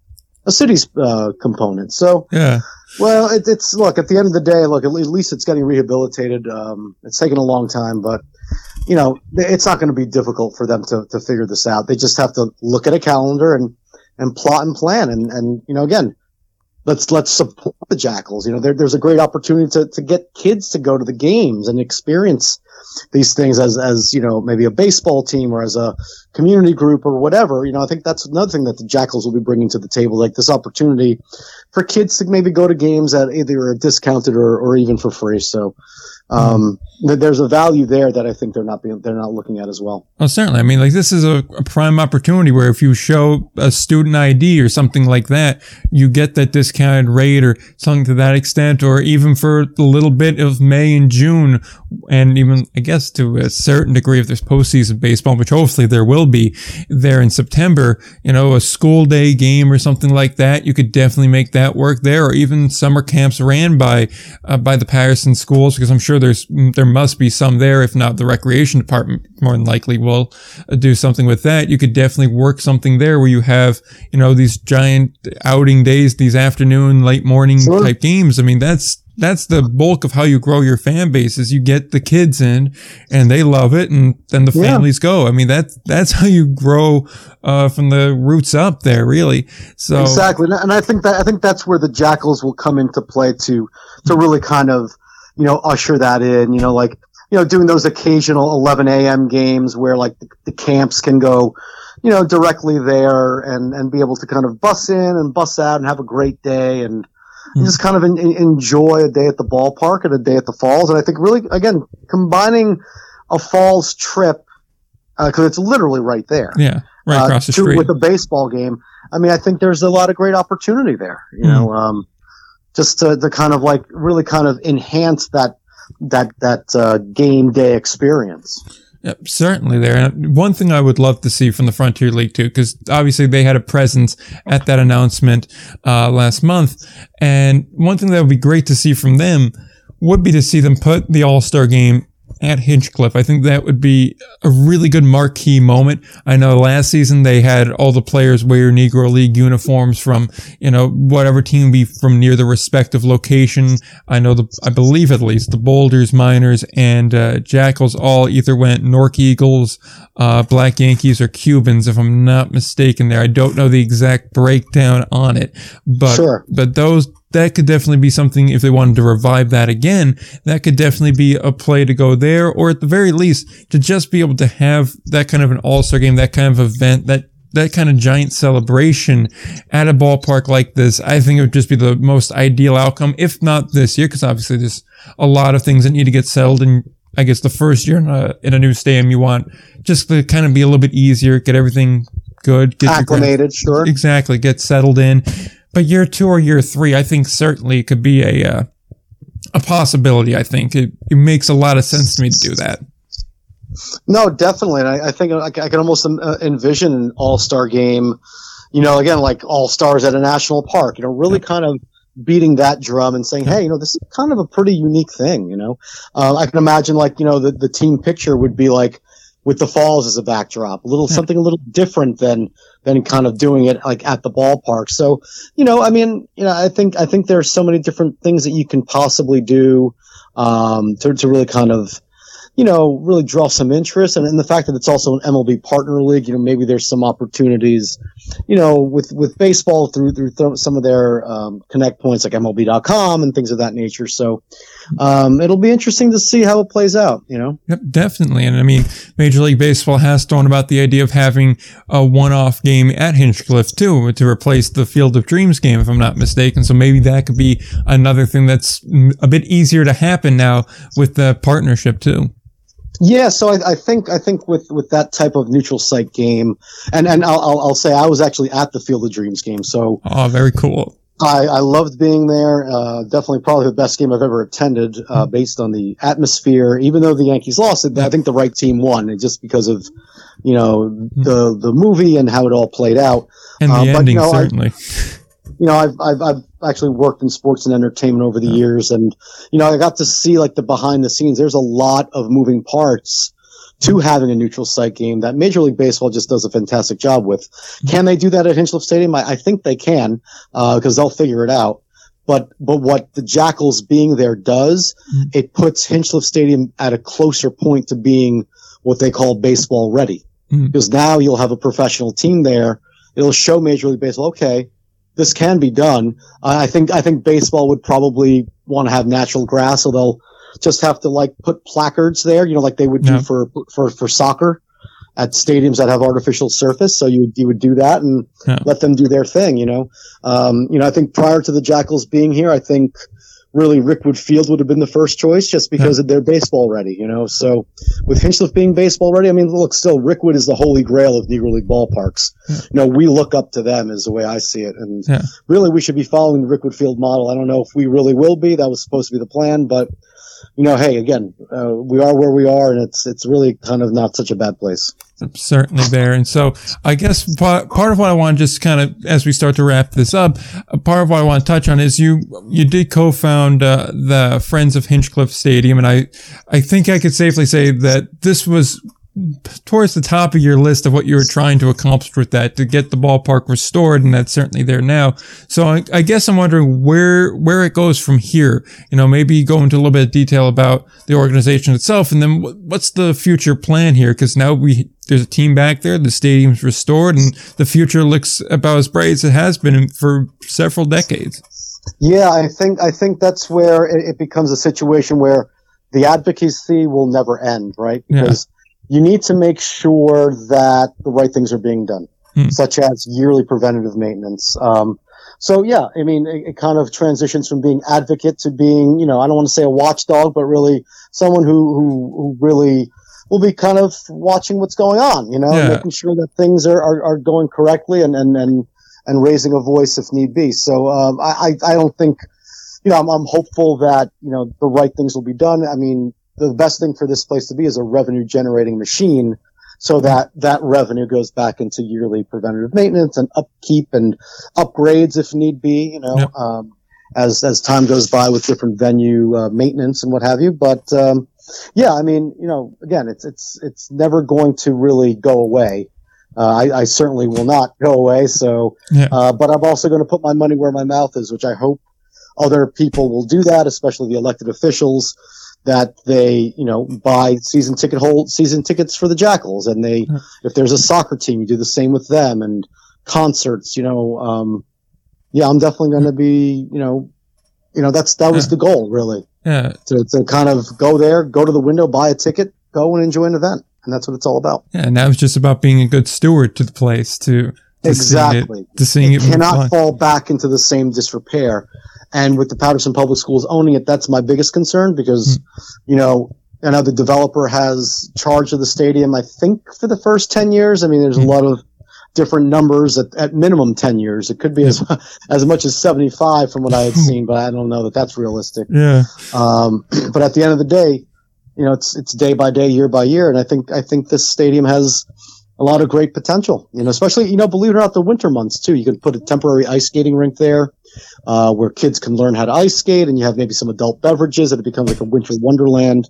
a city's uh, component. So, yeah. Well, it, it's look at the end of the day. Look, at least it's getting rehabilitated. Um, it's taken a long time, but you know, it's not going to be difficult for them to, to figure this out. They just have to look at a calendar and, and plot and plan. And, and, you know, again, let's, let's support the Jackals. You know, there, there's a great opportunity to, to get kids to go to the games and experience these things as, as, you know, maybe a baseball team or as a community group or whatever. You know, I think that's another thing that the Jackals will be bringing to the table, like this opportunity for kids to maybe go to games at either are discounted or, or even for free. So, um, there's a value there that I think they're not being, they're not looking at as well. Well, certainly. I mean, like this is a, a, prime opportunity where if you show a student ID or something like that, you get that discounted rate or something to that extent, or even for the little bit of May and June, and even I guess to a certain degree if there's postseason baseball, which hopefully there will be there in September, you know, a school day game or something like that, you could definitely make that work there, or even summer camps ran by uh, by the Paterson schools because I'm sure there's there must be some there. If not, the recreation department more than likely will uh, do something with that. You could definitely work something there where you have you know these giant outing days, these afternoon, late morning sure. type games. I mean, that's that's the bulk of how you grow your fan base is you get the kids in and they love it and then the families go. I mean, that, that's how you grow, uh, from the roots up there, really. So exactly. And I think that, I think that's where the jackals will come into play to, to really kind of, you know, usher that in, you know, like, you know, doing those occasional 11 a.m. games where like the, the, camps can go, you know, directly there and, and be able to kind of bus in and bus out and have a great day and, mm. just kind of in, in, enjoy a day at the ballpark and a day at the falls. And I think really, again, combining a falls trip, uh, cause it's literally right there. Yeah. Right uh, across the street. With a baseball game. I mean, I think there's a lot of great opportunity there, you mm. know, um, just to, to kind of like really kind of enhance that that that uh, game day experience. Yep, certainly there. And one thing I would love to see from the Frontier League too, because obviously they had a presence at that announcement uh, last month, and one thing that would be great to see from them would be to see them put the All Star game at Hinchliffe. I think that would be a really good marquee moment. I know last season they had all the players wear Negro League uniforms from, you know, whatever team be from near the respective location. I know the, I believe at least the Boulders, Miners, and uh, Jackals all either went Newark Eagles, uh, Black Yankees, or Cubans, if I'm not mistaken there. I don't know the exact breakdown on it, but, sure. but those that could definitely be something if they wanted to revive that again. That could definitely be a play to go there, or at the very least, to just be able to have that kind of an all-star game, that kind of event, that that kind of giant celebration at a ballpark like this, I think it would just be the most ideal outcome, if not this year, because obviously there's a lot of things that need to get settled. And I guess the first year in a, in a new stadium, you want just to kind of be a little bit easier, get everything good, get acclimated, sure, exactly, get settled in. But year two or year three, I think certainly it could be a uh, a possibility. I think it, it makes a lot of sense to me to do that. No, definitely. And I, I think I, I can almost uh, envision an all star game, you know, again, like all stars at a national park, you know, really kind of beating that drum and saying, hey, you know, this is kind of a pretty unique thing, you know. Uh, I can imagine, like, you know, the, the team picture would be like with the falls as a backdrop, a little something a little different than than kind of doing it like at the ballpark. So, you know, I mean, you know, I think I think there's so many different things that you can possibly do um, to to really kind of you know, really draw some interest. And, and the fact that it's also an MLB partner league, you know, maybe there's some opportunities, you know, with, with baseball through, through th- some of their, um, connect points like MLB.com and things of that nature. So, um, it'll be interesting to see how it plays out, you know? Yep, definitely. And I mean, Major League Baseball has thrown about the idea of having a one-off game at Hinchliffe too, to replace the Field of Dreams game, if I'm not mistaken. So maybe that could be another thing that's a bit easier to happen now with the partnership too. Yeah, so I, I, think I think with, with that type of neutral site game, and and I'll, I'll, I'll say I was actually at the Field of Dreams game, so oh, very cool. I, I loved being there. Uh, definitely, probably the best game I've ever attended, uh, mm-hmm. based on the atmosphere. Even though the Yankees lost, I think the right team won, just because of you know mm-hmm. the the movie and how it all played out. And the uh, ending, but, you know, certainly. I, you know, I've, I've, I've actually worked in sports and entertainment over the years. And, you know, I got to see like the behind the scenes. There's a lot of moving parts to having a neutral site game that Major League Baseball just does a fantastic job with. Can they do that at Hinchliffe Stadium? I, I think they can, uh, cause they'll figure it out. But, but what the Jackals being there does, mm-hmm. it puts Hinchliffe Stadium at a closer point to being what they call baseball ready. Mm-hmm. Because now you'll have a professional team there. It'll show Major League Baseball, okay, this can be done. I think I think baseball would probably want to have natural grass, so they'll just have to like put placards there, you know, like they would do yeah. for for for soccer at stadiums that have artificial surface. So you you would do that and yeah. let them do their thing, you know. Um, you know, I think prior to the Jackals being here, I think really Rickwood Field would have been the first choice just because yeah. they're baseball ready, you know. So with Hinchliffe being baseball ready, I mean, look, still Rickwood is the holy grail of Negro League ballparks. Yeah. You know, we look up to them is the way I see it, and really we should be following the Rickwood Field model. I don't know if we really will be. That was supposed to be the plan, but you know, hey, again, uh, we are where we are, and it's it's really kind of not such a bad place. Certainly there, and so I guess part, of what I want to just kind of as we start to wrap this up, part of what I want to touch on is you you did co-found uh, the Friends of Hinchliffe Stadium, and I I think I could safely say that this was towards the top of your list of what you were trying to accomplish with that to get the ballpark restored, and that's certainly there now. So I, I, guess I'm wondering where where it goes from here. You know, maybe go into a little bit of detail about the organization itself, and then what's the future plan here? Because now we there's a team back there, the stadium's restored, and the future looks about as bright as it has been for several decades. Yeah, I think I think that's where it, it becomes a situation where the advocacy will never end, right? Because yeah you need to make sure that the right things are being done, hmm. such as yearly preventative maintenance. Um, so yeah, I mean, it, it, kind of transitions from being advocate to being, you know, I don't want to say a watchdog, but really someone who, who, who really will be kind of watching what's going on, you know, yeah. making sure that things are, are, are, going correctly and, and, and, and raising a voice if need be. So, um, I, I don't think, you know, I'm, I'm hopeful that, you know, the right things will be done. I mean, the best thing for this place to be is a revenue generating machine so that that revenue goes back into yearly preventative maintenance and upkeep and upgrades if need be, you know, yep. um, as, as time goes by with different venue uh, maintenance and what have you. But, um, yeah, I mean, you know, again, it's, it's, it's never going to really go away. Uh, I, I, certainly will not go away. So, yeah. uh, but I'm also going to put my money where my mouth is, which I hope other people will do that, especially the elected officials that they, you know, buy season ticket hold season tickets for the Jackals, and they, if there's a soccer team, you do the same with them, and concerts, you know, um, yeah, I'm definitely going to be, you know, you know, that's that was yeah. the goal, really. Yeah. To to kind of go there, go to the window, buy a ticket, go and enjoy an event, and that's what it's all about. Yeah, and that was just about being a good steward to the place, to, to exactly seeing it, to seeing it, it cannot fall back into the same disrepair and with the Paterson Public Schools owning it, that's my biggest concern because, mm. you know, I know the developer has charge of the stadium, I think, for the first 10 years. I mean, there's a hmm. lot of different numbers at, at minimum 10 years. It could be as, as much as 75 from what I had seen, but I don't know that that's realistic. Yeah. Um, but at the end of the day, you know, it's, it's day by day, year by year. And I think, I think this stadium has a lot of great potential, you know, especially, you know, believe it or not, the winter months too. You could put a temporary ice skating rink there uh, where kids can learn how to ice skate and you have maybe some adult beverages and it becomes like a winter wonderland.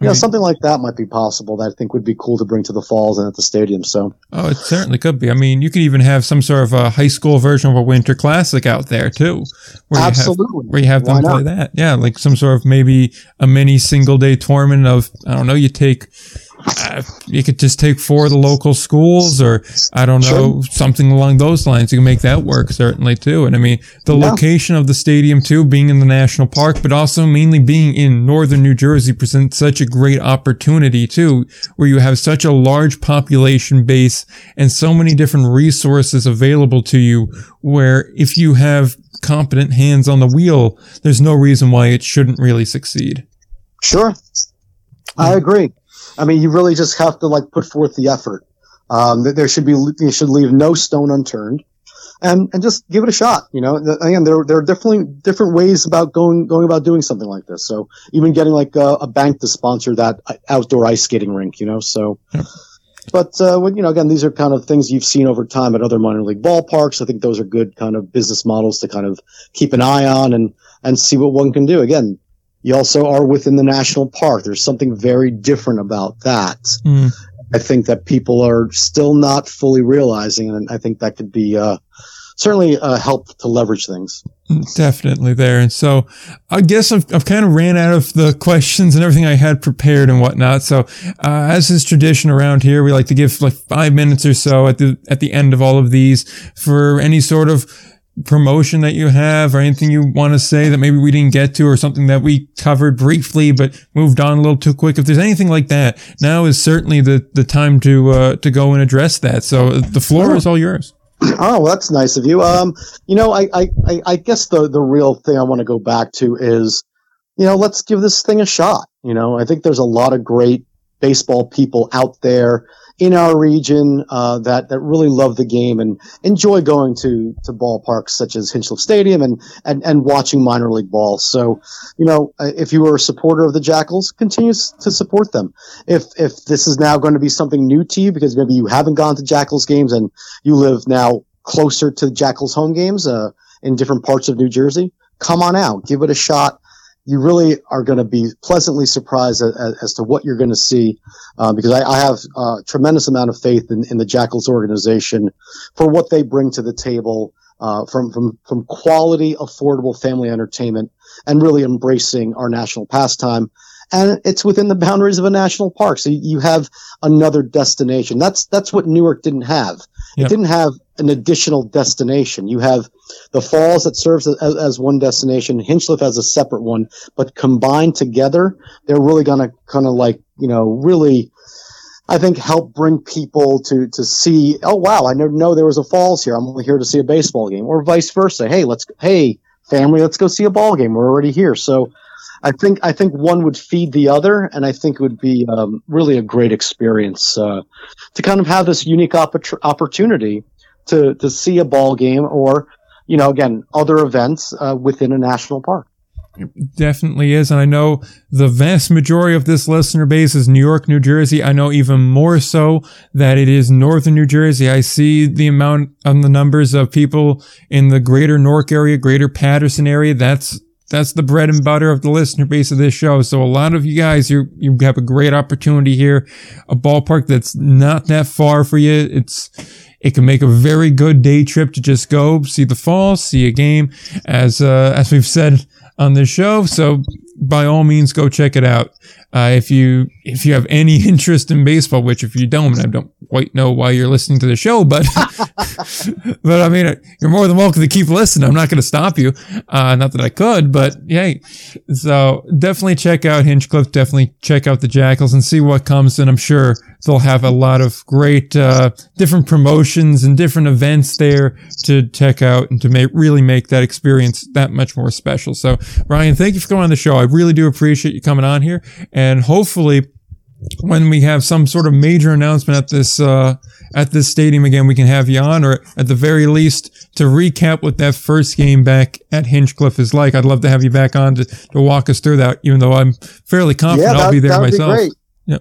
You know, something like that might be possible that I think would be cool to bring to the falls and at the stadium. So Oh, it certainly could be. I mean, you could even have some sort of a high school version of a winter classic out there too, where you have absolutely. where you have them play that. Yeah, like some sort of maybe a mini single day tournament of I don't know. You take. Uh, you could just take four of the local schools, or I don't know, something along those lines. You can make that work certainly too. And I mean, the Yeah. location of the stadium too, being in the national park, but also mainly being in northern New Jersey, presents such a great opportunity too, where you have such a large population base and so many different resources available to you. Where if you have competent hands on the wheel, there's no reason why it shouldn't really succeed. Sure. I agree. I mean, you really just have to like put forth the effort. Um, th- there should be, you should leave no stone unturned and, and just give it a shot. You know, again, there, there are definitely different ways about going, going about doing something like this. So even getting like a, a bank to sponsor that uh, outdoor ice skating rink, you know, so. Yep. But, uh, when, you know, again, these are kind of things you've seen over time at other minor league ballparks. I think those are good kind of business models to kind of keep an eye on and, and see what one can do. Again, you also are within the national park. There's something very different about that. Mm. I think that people are still not fully realizing, and I think that could be uh, certainly uh, help to leverage things. Definitely there. And so I guess I've, I've kind of ran out of the questions and everything I had prepared and whatnot. So, uh, as is tradition around here, we like to give like five minutes or so at the, at the end of all of these for any sort of promotion that you have or anything you want to say that maybe we didn't get to or something that we covered briefly but moved on a little too quick. If there's anything like that, now is certainly the, the time to, uh, to go and address that. So the floor is all yours. Oh, well, that's nice of you. Um, you know, I, I, I, I guess the, the real thing I want to go back to is, you know, let's give this thing a shot. You know, I think there's a lot of great baseball people out there in our region uh, that that really love the game and enjoy going to to ballparks such as Hinchliffe Stadium and and and watching minor league ball. So, you know, uh, if you are a supporter of the Jackals, continue to support them. If if this is now going to be something new to you because maybe you haven't gone to Jackals games and you live now closer to Jackals home games uh, in different parts of New Jersey, come on out, give it a shot. You really are going to be pleasantly surprised as, as to what you're going to see, uh, because I, I have a tremendous amount of faith in, in the Jackals organization for what they bring to the table uh, from from from quality, affordable family entertainment, and really embracing our national pastime. And it's within the boundaries of a national park, so you have another destination. That's that's what Newark didn't have. Yep. It didn't have an additional destination. You have the falls that serves as, as one destination, Hinchliffe as a separate one, but combined together, they're really gonna kind of like you know really. I think help bring people to to see. Oh wow, I didn't know there was a falls here. I'm only here to see a baseball game, or vice versa. Hey, let's hey family, let's go see a ball game. We're already here, so I think I think one would feed the other, and I think it would be um, really a great experience uh, to kind of have this unique oppor- opportunity to to see a ball game, or you know, again, other events uh, within a national park. definitely is. And I know the vast majority of this listener base is New York, New Jersey. I know even more so that it is Northern New Jersey. I see the amount of the numbers of people in the greater Newark area, greater Paterson area. That's that's the bread and butter of the listener base of this show. So a lot of you guys, you you have a great opportunity here, a ballpark that's not that far for you. It's it can make a very good day trip to just go see the fall, see a game, as uh, as we've said on this show. So by all means, go check it out. Uh, if you if you have any interest in baseball, which if you don't, I don't quite know why you're listening to the show, but but I mean, you're more than welcome to keep listening. I'm not going to stop you. Uh, not that I could, but yay. So definitely check out Hinchliffe. Definitely check out the Jackals and see what comes. And I'm sure they'll have a lot of great uh, different promotions and different events there to check out and to make really make that experience that much more special. So Ryan, thank you for coming on the show. I really do appreciate you coming on here, and hopefully when we have some sort of major announcement at this uh, at this stadium again, we can have you on, or at the very least to recap what that first game back at Hinchliffe is like. I'd love to have you back on to, to walk us through that, even though I'm fairly confident Yeah, I'll be that- there that'd be myself. great.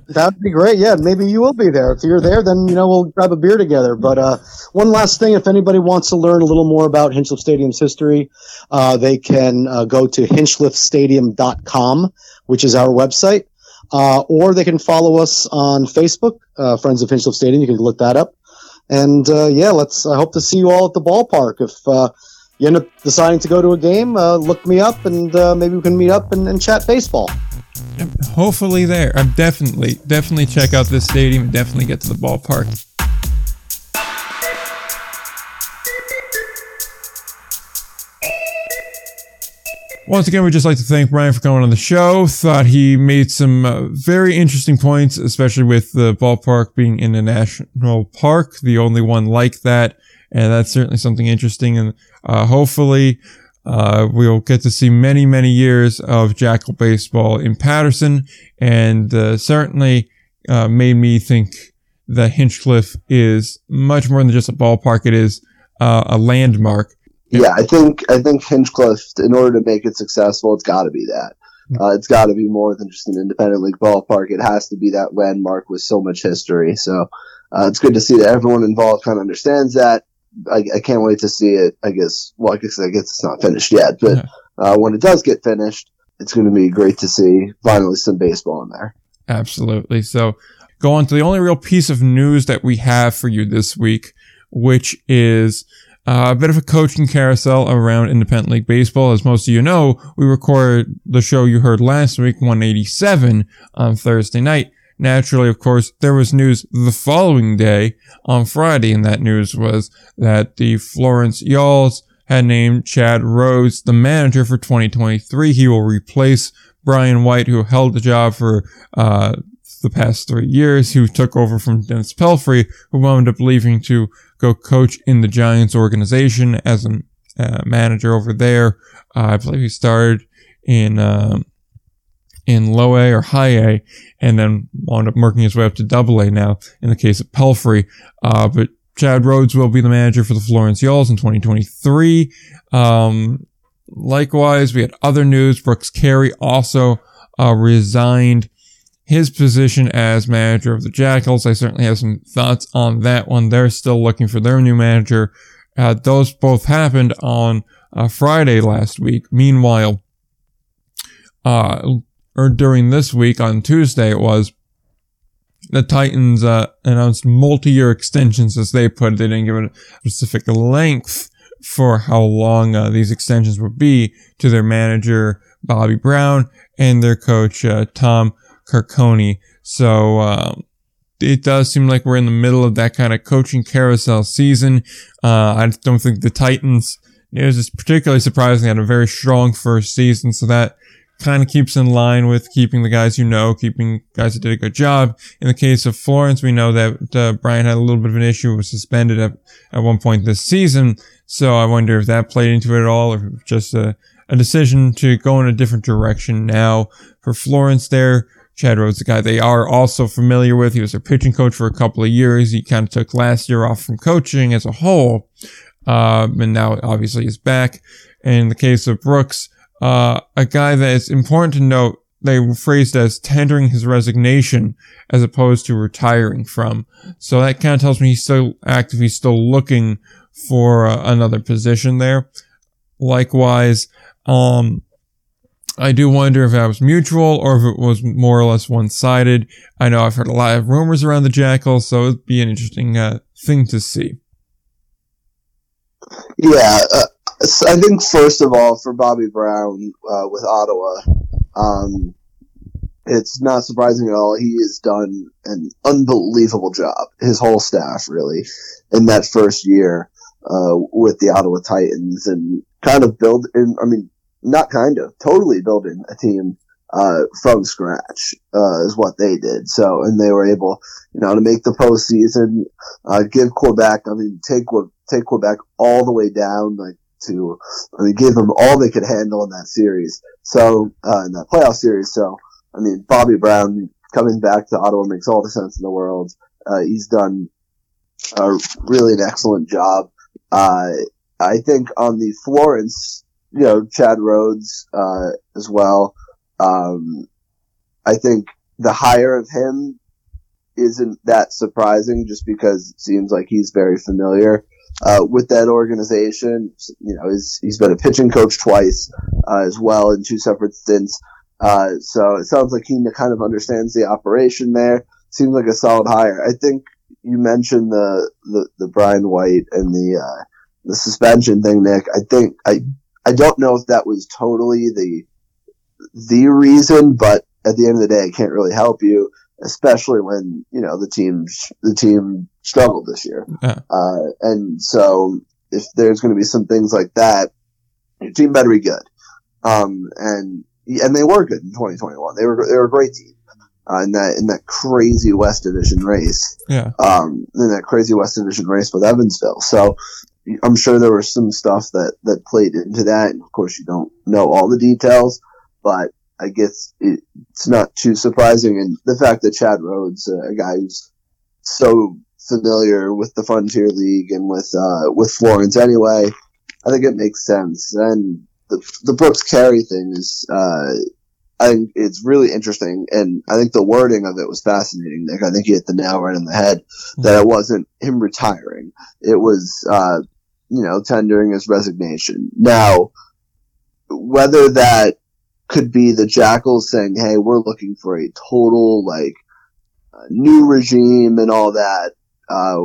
That'd be great. Yeah, maybe you will be there. If you're there, then you know we'll grab a beer together. But uh, one last thing, if anybody wants to learn a little more about Hinchliffe Stadium's history, uh, they can uh, go to hinchliffe.stadium.com, which is our website, uh, or they can follow us on Facebook, uh, Friends of Hinchliffe Stadium. You can look that up. And uh, yeah, let's. I hope to see you all at the ballpark. If uh, you end up deciding to go to a game, uh, look me up, and uh, maybe we can meet up and, and chat baseball. Hopefully there. I'm definitely, definitely check out this stadium and definitely get to the ballpark. Once again, we'd just like to thank Brian for coming on the show. Thought he made some uh, very interesting points, especially with the ballpark being in a national park, the only one like that. And that's certainly something interesting. And uh, hopefully, uh, we'll get to see many, many years of Jackal baseball in Paterson, and uh, certainly uh, made me think that Hinchliffe is much more than just a ballpark. It is uh, a landmark. Yeah, I think I think Hinchliffe, in order to make it successful, it's got to be that. Uh, it's got to be more than just an independent league ballpark. It has to be that landmark with so much history. So uh, it's good to see that everyone involved kind of understands that. I, I can't wait to see it. I guess. Well, I guess I guess it's not finished yet, but Yeah. uh, when it does get finished, it's going to be great to see finally some baseball in there. Absolutely. So go on to the only real piece of news that we have for you this week, which is uh, a bit of a coaching carousel around independent league baseball. As most of you know, we recorded the show you heard last week, 187, on Thursday night. Naturally, of course, there was news the following day on Friday, and that news was that the Florence Y'alls had named Chad Rhodes the manager for 2023. He will replace Brian White, who held the job for uh, the past three years, who took over from Dennis Pelfrey, who wound up leaving to go coach in the Giants organization as a uh, manager over there. Uh, I believe he started in um, in low A or high A, and then wound up working his way up to double A now in the case of Pelfrey. Uh, but Chad Rhodes will be the manager for the Florence Y'alls in 2023. Um, likewise, we had other news. Brooks Carey also uh, resigned his position as manager of the Jackals. I certainly have some thoughts on that one. They're still looking for their new manager. Uh, those both happened on uh, Friday last week. Meanwhile, uh, or during this week on Tuesday, it was the Titans uh, announced multi-year extensions, as they put it. They didn't give it a specific length for how long uh, these extensions would be to their manager Bobby Brown and their coach uh, Tom Carconi. So um, it does seem like we're in the middle of that kind of coaching carousel season. Uh, I don't think the Titans. It was just particularly surprising. They had a very strong first season, so that kind of keeps in line with keeping the guys you know, keeping guys that did a good job. In the case of Florence, we know that uh, Brian had a little bit of an issue, was suspended at, at one point this season. So I wonder if that played into it at all, or just a, a decision to go in a different direction now. For Florence there, Chad Rhodes, the guy they are also familiar with. He was their pitching coach for a couple of years. He kind of took last year off from coaching as a whole. Um, and now obviously he's back. And In the case of Brooks, uh, a guy that is important to note, they were phrased as tendering his resignation as opposed to retiring from. So that kind of tells me he's still active. He's still looking for uh, another position there. Likewise, um, I do wonder if that was mutual or if it was more or less one-sided. I know I've heard a lot of rumors around the Jackals, so it'd be an interesting uh, thing to see. Yeah, uh, I think first of all for Bobby Brown uh, with Ottawa, um, it's not surprising at all. He has done an unbelievable job. His whole staff really in that first year uh, with the Ottawa Titans and kind of build. In, I mean, not kind of, totally building a team uh, from scratch uh, is what they did. So, and they were able, you know, to make the postseason, uh, give Quebec. I mean, take take Quebec all the way down, like to, I mean, give them all they could handle in that series. So, uh, in that playoff series. So, I mean, Bobby Brown coming back to Ottawa makes all the sense in the world. Uh, he's done uh, really an excellent job. Uh, I think on the Florence, you know, Chad Rhodes uh, as well. Um, I think the hire of him isn't that surprising just because it seems like he's very familiar uh, with that organization. You know, he's, he's been a pitching coach twice uh, as well in two separate stints. Uh, so it sounds like he kind of understands the operation there. Seems like a solid hire. I think you mentioned the, the, the Brian White and the, uh, the suspension thing, Nick. I think, I, I don't know if that was totally the, the reason, but at the end of the day, it can't really help you, especially when, you know, the team, the team struggled this year. Yeah. Uh, and so if there's going to be some things like that, your team better be good. Um, and, and they were good in 2021. They were, they were a great team. Uh, in that in that crazy West Division race, Yeah. um, in that crazy West Division race with Evansville. So I'm sure there was some stuff that that played into that. And of course, you don't know all the details, but I guess it, it's not too surprising. And the fact that Chad Rhodes, uh, a guy who's so familiar with the Frontier League and with uh, with Florence anyway, I think it makes sense. And the the Brooks Carey thing is. Uh, I think it's really interesting, and I think the wording of it was fascinating, Nick. I think you hit the nail right on the head that it wasn't him retiring; it was, uh, you know, tendering his resignation. Now, whether that could be the Jackals saying, "Hey, we're looking for a total like uh, new regime and all that," uh,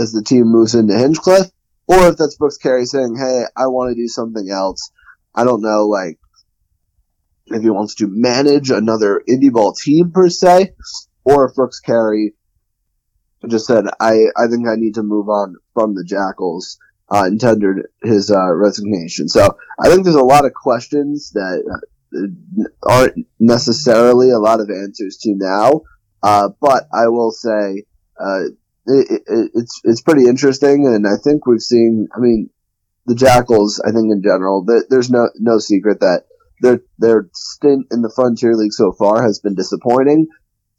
as the team moves into Hinchliffe, or if that's Brooks Carey saying, "Hey, I want to do something else." I don't know, like if he wants to manage another indie ball team per se, or if Brooks Carey just said, I, I think I need to move on from the Jackals, uh, and tendered his, uh, resignation. So I think there's a lot of questions that uh, aren't necessarily a lot of answers to now. Uh, but I will say, uh, it, it, it's, it's pretty interesting. And I think we've seen, I mean, the Jackals, I think in general, there's no, no secret that their their stint in the Frontier League so far has been disappointing.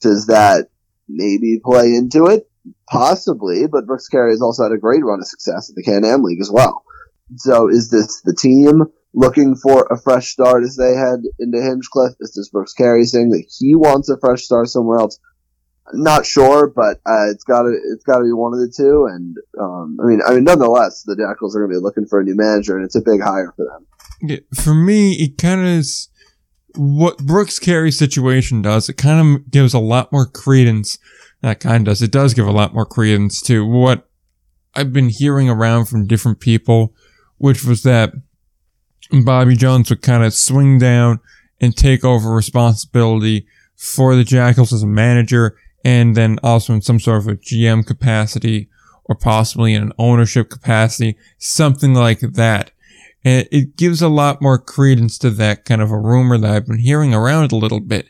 Does that maybe play into it? Possibly, but Brooks Carey has also had a great run of success at the Can-Am League as well. So is this the team looking for a fresh start as they head into Hinchliffe? Is this Brooks Carey saying that he wants a fresh start somewhere else? Not sure, but uh, it's got to it's got to be one of the two. And um, I mean, I mean, nonetheless, the Jackals are going to be looking for a new manager, and it's a big hire for them. Yeah, for me, it kind of is what Brooks Carey's situation does. It kind of gives a lot more credence. That kind of does. It does give a lot more credence to what I've been hearing around from different people, which was that Bobby Jones would kind of swing down and take over responsibility for the Jackals as a manager and then also in some sort of a GM capacity or possibly in an ownership capacity, something like that. And it gives a lot more credence to that kind of a rumor that I've been hearing around a little bit.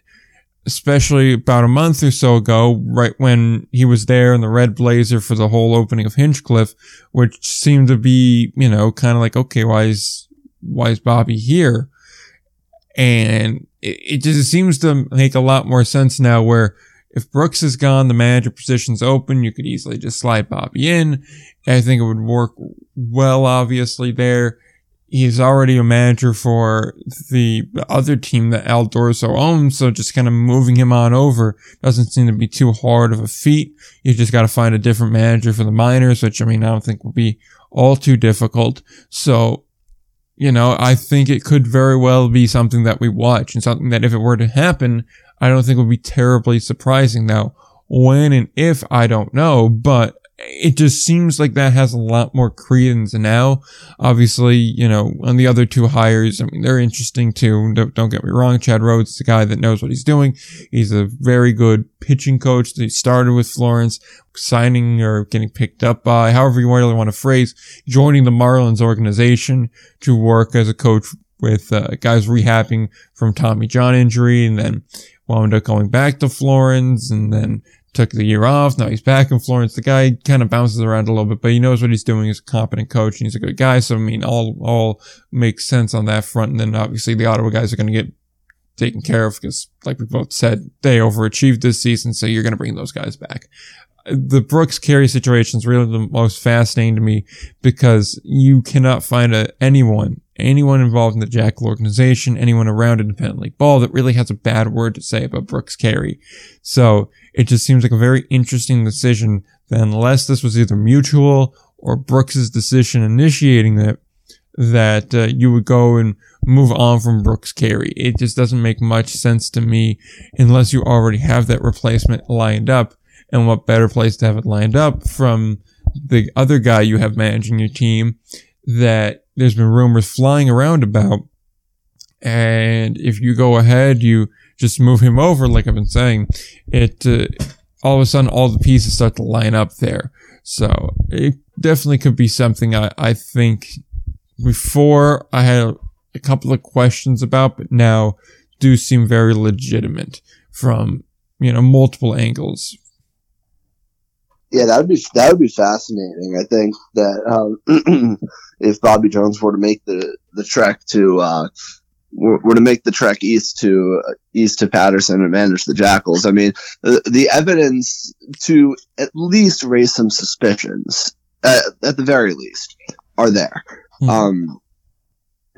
Especially about a month or so ago, right when he was there in the red blazer for the whole opening of Hinchliffe, which seemed to be, you know, kind of like, okay, why is, why is Bobby here? And it, it just seems to make a lot more sense now where if Brooks is gone, the manager position's open, you could easily just slide Bobby in. I think it would work well, obviously, there he's already a manager for the other team that Al Dorso owns, so just kind of moving him on over doesn't seem to be too hard of a feat. You just got to find a different manager for the minors, which I mean, I don't think will be all too difficult. So, you know, I think it could very well be something that we watch and something that if it were to happen, I don't think would be terribly surprising. Now, when and if, I don't know, but it just seems like that has a lot more credence now. Obviously, you know, on the other two hires, I mean, they're interesting too. Don't, don't get me wrong. Chad Rhodes is a guy that knows what he's doing. He's a very good pitching coach. He started with Florence, signing or getting picked up by, however you really want to phrase, joining the Marlins organization to work as a coach with uh, guys rehabbing from Tommy John injury and then wound up going back to Florence and then took the year off. Now he's back in Florence. The guy kind of bounces around a little bit, but he knows what he's doing. He's a competent coach and he's a good guy. So, I mean, all, all makes sense on that front. And then obviously the Ottawa guys are going to get taken care of because, like we both said, they overachieved this season. So you're going to bring those guys back. The Brooks Carey situation is really the most fascinating to me because you cannot find a, anyone, anyone involved in the Jackal organization, anyone around independent league ball that really has a bad word to say about Brooks Carey. So it just seems like a very interesting decision that unless this was either mutual or Brooks's decision initiating it, that uh, you would go and move on from Brooks Carey. It just doesn't make much sense to me unless you already have that replacement lined up. And what better place to have it lined up from the other guy you have managing your team that there's been rumors flying around about. And if you go ahead, you just move him over, like I've been saying, it, uh, all of a sudden all the pieces start to line up there. So it definitely could be something I, I think before I had a couple of questions about, but now do seem very legitimate from, you know, multiple angles. Yeah, that would be that would be fascinating. I think that um, if Bobby Jones were to make the the trek to uh, were, to make the trek east to uh, east to Paterson and manage the Jackals, I mean, the, the evidence to at least raise some suspicions, uh, at the very least, are there. Mm-hmm. Um,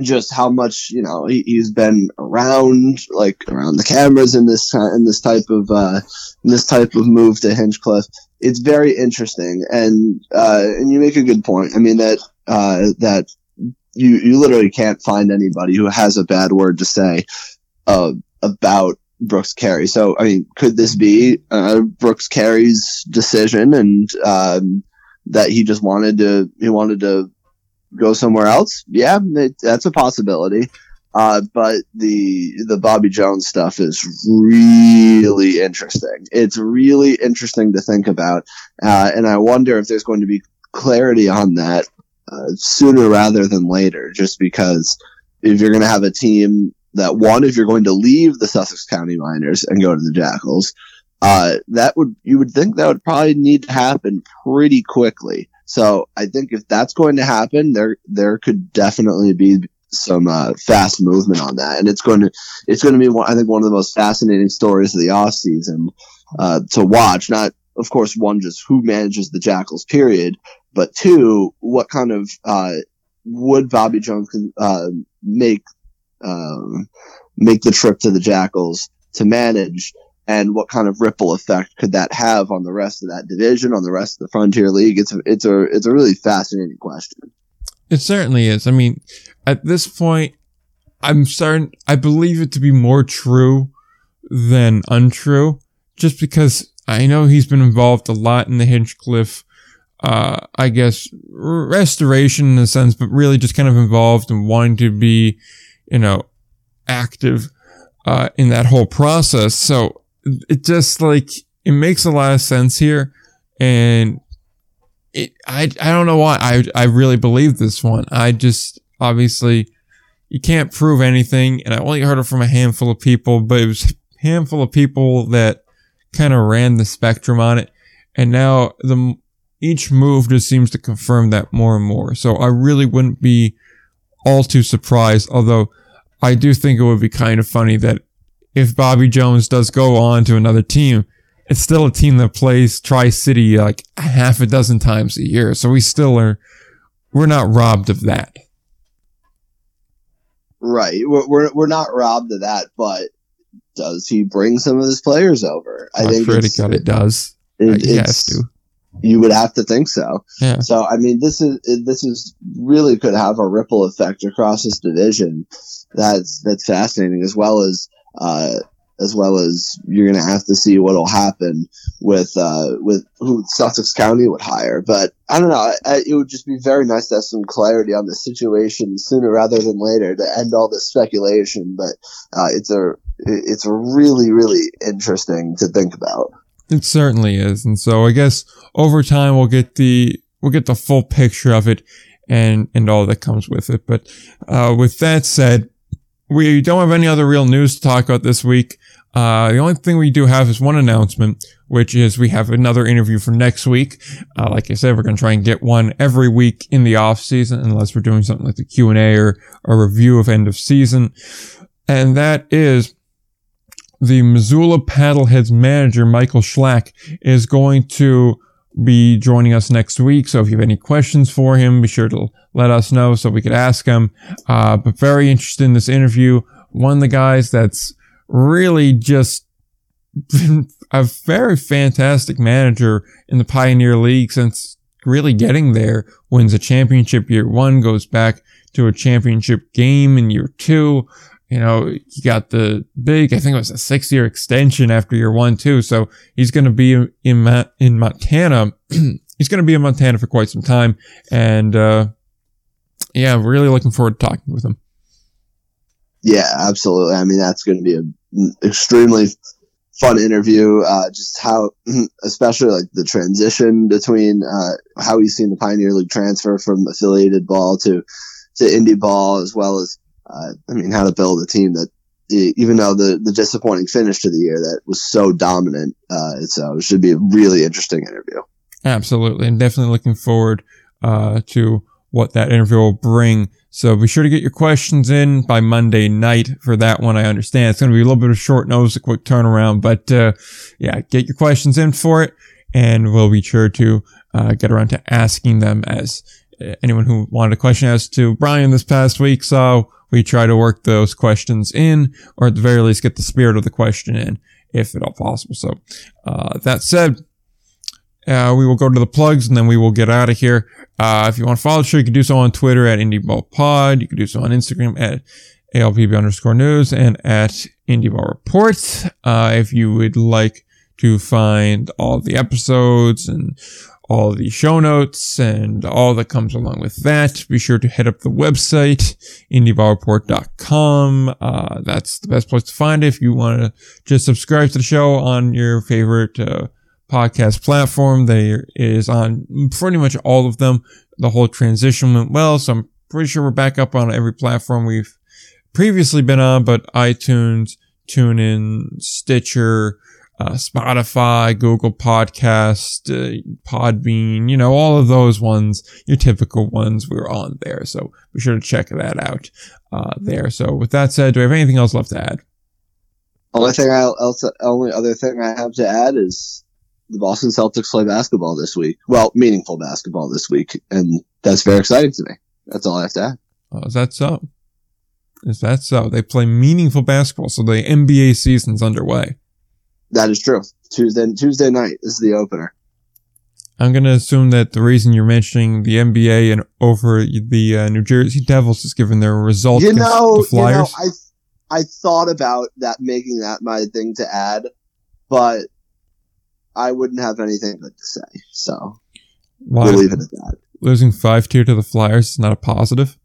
just how much you know he, has been around, like around the cameras in this in this type of uh, in this type of move to Hinchliffe. It's very interesting, and uh, and you make a good point. I mean that uh, that you you literally can't find anybody who has a bad word to say uh, about Brooks Carey. So I mean, could this be uh, Brooks Carey's decision, and um, that he just wanted to he wanted to go somewhere else, yeah, it, that's a possibility. Uh, but the the Bobby Jones stuff is really interesting. It's really interesting to think about, uh, and I wonder if there's going to be clarity on that uh, sooner rather than later. Just because if you're going to have a team that one, if you're going to leave the Sussex County Miners and go to the Jackals, uh, that would you would think that would probably need to happen pretty quickly. So I think if that's going to happen, there there could definitely be some uh, fast movement on that, and it's going to it's going to be one, I think one of the most fascinating stories of the off season uh, to watch. Not of course one just who manages the Jackals period, but two what kind of uh, would Bobby Jones uh, make um, make the trip to the Jackals to manage and what kind of ripple effect could that have on the rest of that division, on the rest of the Frontier League? It's a, it's a, it's a really fascinating question. It certainly is. I mean, at this point, I'm starting, I believe it to be more true than untrue, just because I know he's been involved a lot in the Hinchliffe, uh, I guess, restoration in a sense, but really just kind of involved and wanting to be, you know, active, uh, in that whole process. So it just like it makes a lot of sense here, and it I I don't know why I I really believe this one. I just obviously you can't prove anything, and I only heard it from a handful of people, but it was a handful of people that kind of ran the spectrum on it, and now the each move just seems to confirm that more and more. So I really wouldn't be all too surprised, although I do think it would be kind of funny that if Bobby Jones does go on to another team, it's still a team that plays Tri City like half a dozen times a year. So we still are, we're not robbed of that. Right. We're, we're, we're not robbed of that, but does he bring some of his players over? I, I think pretty God it does. It, he has to. You would have to think so. Yeah. So I mean, this is this is really could have a ripple effect across this division. That's that's fascinating, as well as uh, as well as you're going to have to see what'll happen with uh, with who Sussex County would hire. But I don't know. I, I, it would just be very nice to have some clarity on the situation sooner rather than later to end all this speculation. But uh, it's a it's really really interesting to think about. It certainly is, and so I guess over time we'll get the we'll get the full picture of it and and all that comes with it. But uh, with that said we don't have any other real news to talk about this week. Uh, the only thing we do have is one announcement, which is we have another interview for next week. Uh, like I said, we're going to try and get one every week in the off season, unless we're doing something like the Q and A or a review of end of season. And that is the Missoula Paddleheads manager, Michael Schlact, is going to be joining us next week. So if you have any questions for him, be sure to let us know so we could ask him. Uh, but very interested in this interview. One of the guys that's really just a very fantastic manager in the Pioneer League since really getting there. Wins a championship year one, goes back to a championship game in year two. You know, he got the big, I think it was a six year extension after year one too. So he's going to be in, in Montana. he's going to be in Montana for quite some time. And, uh, yeah, really looking forward to talking with him. Yeah, absolutely. I mean, that's going to be an extremely fun interview. Uh, just how, especially like the transition between uh, how he's seen the Pioneer League transfer from affiliated ball to to indie ball, as well as uh, I mean, how to build a team that even though the the disappointing finish to the year that was so dominant, uh, so it should be a really interesting interview. Absolutely, and definitely looking forward uh, to what that interview will bring. So be sure to get your questions in by Monday night for that one. I understand it's going to be a little bit of short notice, a quick turnaround, but uh, yeah, get your questions in for it, and we'll be sure to uh, get around to asking them as uh, anyone who wanted a question as to Brian this past week. So we try to work those questions in, or at the very least get the spirit of the question in, if at all possible. So uh, that said, uh, we will go to the plugs and then we will get out of here. Uh, if you want to follow the show, you can do so on Twitter at IndieBallPod. You can do so on Instagram at ALPB underscore news and at IndieBall Reports. Uh, if you would like to find all the episodes and all the show notes and all that comes along with that. Be sure to head up the website, indieballreport.com. Uh, that's the best place to find it if you want to just subscribe to the show on your favorite uh, podcast platform. There is on pretty much all of them. The whole transition went well, so I'm pretty sure we're back up on every platform we've previously been on, but iTunes, TuneIn, Stitcher, uh, Spotify, Google Podcast, uh, Podbean, you know, all of those ones, your typical ones, we're on there. So be sure to check that out uh, there. So with that said, do we have anything else left to add? Only thing I else, only other thing I have to add is the Boston Celtics play basketball this week. Well, meaningful basketball this week, and that's very exciting to me. That's all I have to add. Oh, is that so? Is that so? They play meaningful basketball, so the NBA season's underway. That is true. Tuesday Tuesday night is the opener. I'm going to assume that the reason you're mentioning the NBA and over the uh, New Jersey Devils is given their result you know, the Flyers. You know, I I thought about that making that my thing to add, but I wouldn't have anything good to say. So Why? we'll leave it at that. Losing five tier to the Flyers is not a positive.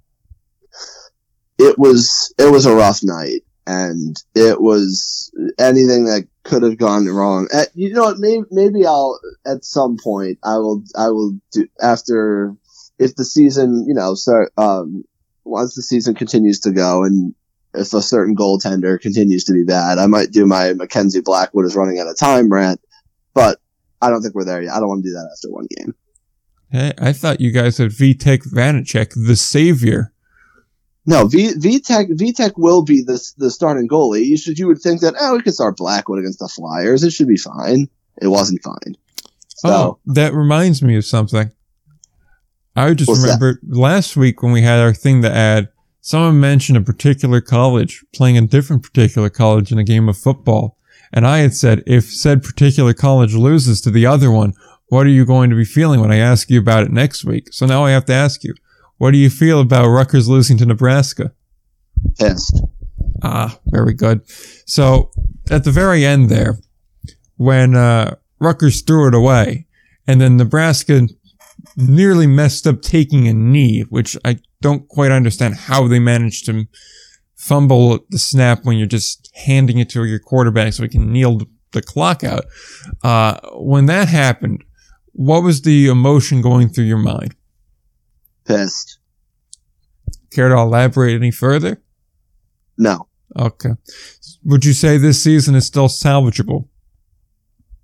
It was it was a rough night, and it was anything that could have gone wrong. At, you know what? Maybe, maybe I'll at some point I will I will do after if the season you know start um once the season continues to go and if a certain goaltender continues to be bad, I might do my Mackenzie Blackwood is running out of time rant, but I don't think we're there yet. I don't want to do that after one game. Hey, I thought you guys had Vitek Vanecek, the savior. No, v, Vitek Vitek will be the the starting goalie. You should you would think that oh we could start Blackwood against the Flyers. It should be fine. It wasn't fine. So, oh, that reminds me of something. I just remember that? last week when we had our thing to add, someone mentioned a particular college playing a different particular college in a game of football. And I had said, if said particular college loses to the other one, what are you going to be feeling when I ask you about it next week? So now I have to ask you, what do you feel about Rutgers losing to Nebraska? Pissed. Ah, very good. So at the very end there, when uh, Rutgers threw it away, and then Nebraska nearly messed up taking a knee, which I don't quite understand how they managed to fumble the snap when you're just handing it to your quarterback so he can kneel the clock out. Uh, when that happened, what was the emotion going through your mind? pissed. Care to elaborate any further? No. Okay. Would you say this season is still salvageable?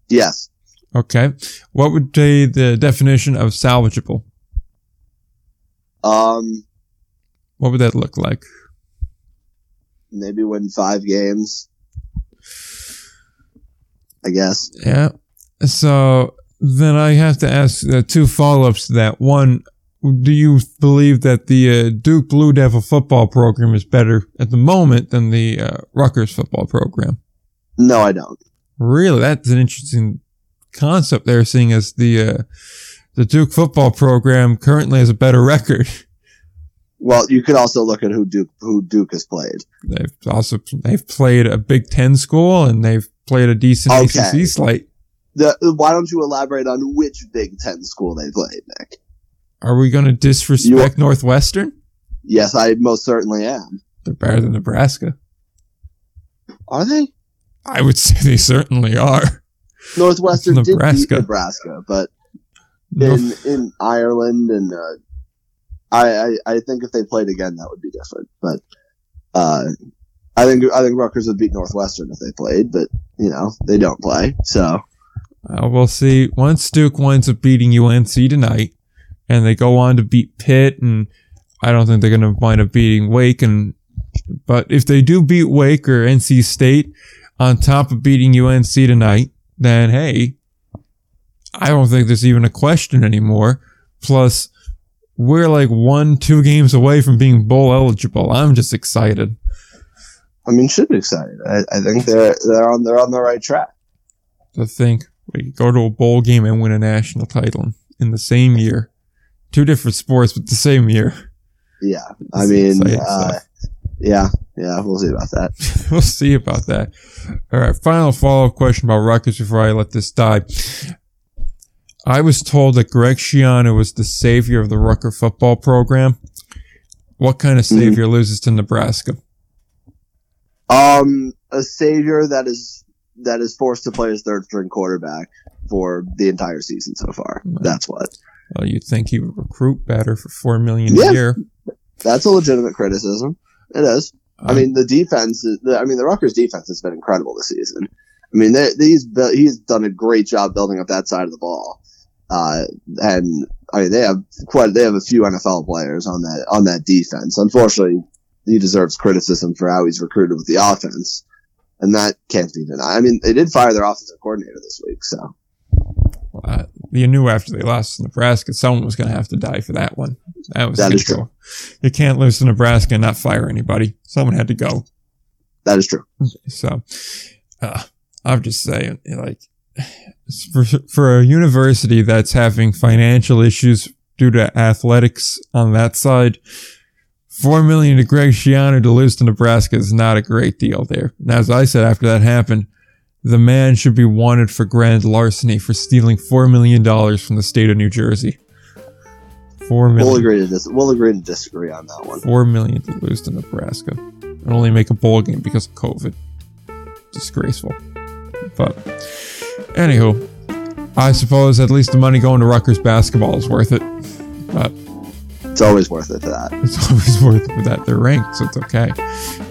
Yes. Okay. What would be the definition of salvageable? Um. What would that look like? Maybe win five games. I guess. Yeah. So then I have to ask uh, two follow ups to that. One, do you believe that the uh, Duke Blue Devil football program is better at the moment than the uh, Rutgers football program? No, I don't. Really, that's an interesting concept there, seeing as the uh, the Duke football program currently has a better record. Well, you could also look at who Duke who Duke has played. They've also they've played a Big Ten school and they've played a decent Okay. ACC slate. The, why don't you elaborate on which Big Ten school they played, Nick? Are we going to disrespect Northwestern? Yes, I most certainly am. They're better than Nebraska. Are they? I would say they certainly are. Northwestern did Nebraska. beat Nebraska, but North- in in Ireland and uh, I, I I think if they played again that would be different. But uh, I think I think Rutgers would beat Northwestern if they played, but you know they don't play. So Uh, we'll see. Once Duke winds up beating UNC tonight, and they go on to beat Pitt, and I don't think they're going to wind up beating Wake. And but if they do beat Wake or NC State on top of beating UNC tonight, then hey, I don't think there's even a question anymore. Plus, we're like one, two games away from being bowl eligible. I'm just excited. I mean, should be excited. I, I think they're they're on they're on the right track. to think we go to a bowl game and win a national title in the same year. Two different sports, but the same year. Yeah, I mean, uh, yeah, yeah, we'll see about that. we'll see about that. All right, final follow up question about Rutgers before I let this die. I was told that Greg Schiano was the savior of the Rutgers football program. What kind of Mhm. savior loses to Nebraska? Um, a savior that is that is forced to play his third string quarterback for the entire season so far. Right. That's what. Well, you'd think he would recruit better for four million Yeah. a year. That's a legitimate criticism. It is. I Uh, mean, the defense. the- I mean, the Rutgers defense has been incredible this season. I mean, they, he's he's done a great job building up that side of the ball. Uh, and I mean, they have quite they have a few NFL players on that on that defense. Unfortunately, he deserves criticism for how he's recruited with the offense, and that can't be denied. I mean, they did fire their offensive coordinator this week, so uh, you knew after they lost to Nebraska, someone was going to have to die for that one. That was That is simple. You can't lose to Nebraska and not fire anybody. Someone had to go. that is true. So, uh, I'm just saying, like, for, for a university that's having financial issues due to athletics on that side, four million to Greg Schiano to lose to Nebraska is not a great deal there. And as I said after that happened, the man should be wanted for grand larceny for stealing four million dollars from the state of New Jersey. Four million. We'll agree to dis- We'll agree to disagree on that one. Four million to lose to Nebraska and only make a bowl game because of COVID. Disgraceful. But anywho, I suppose at least the money going to Rutgers basketball is worth it. But It's always worth it for that. it's always worth it for that. They're ranked, so it's okay.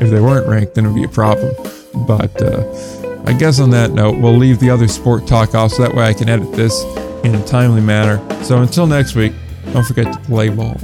If they weren't ranked, then it would be a problem. But uh, I guess on that note, we'll leave the other sport talk off so that way I can edit this in a timely manner. So until next week, don't forget to play ball.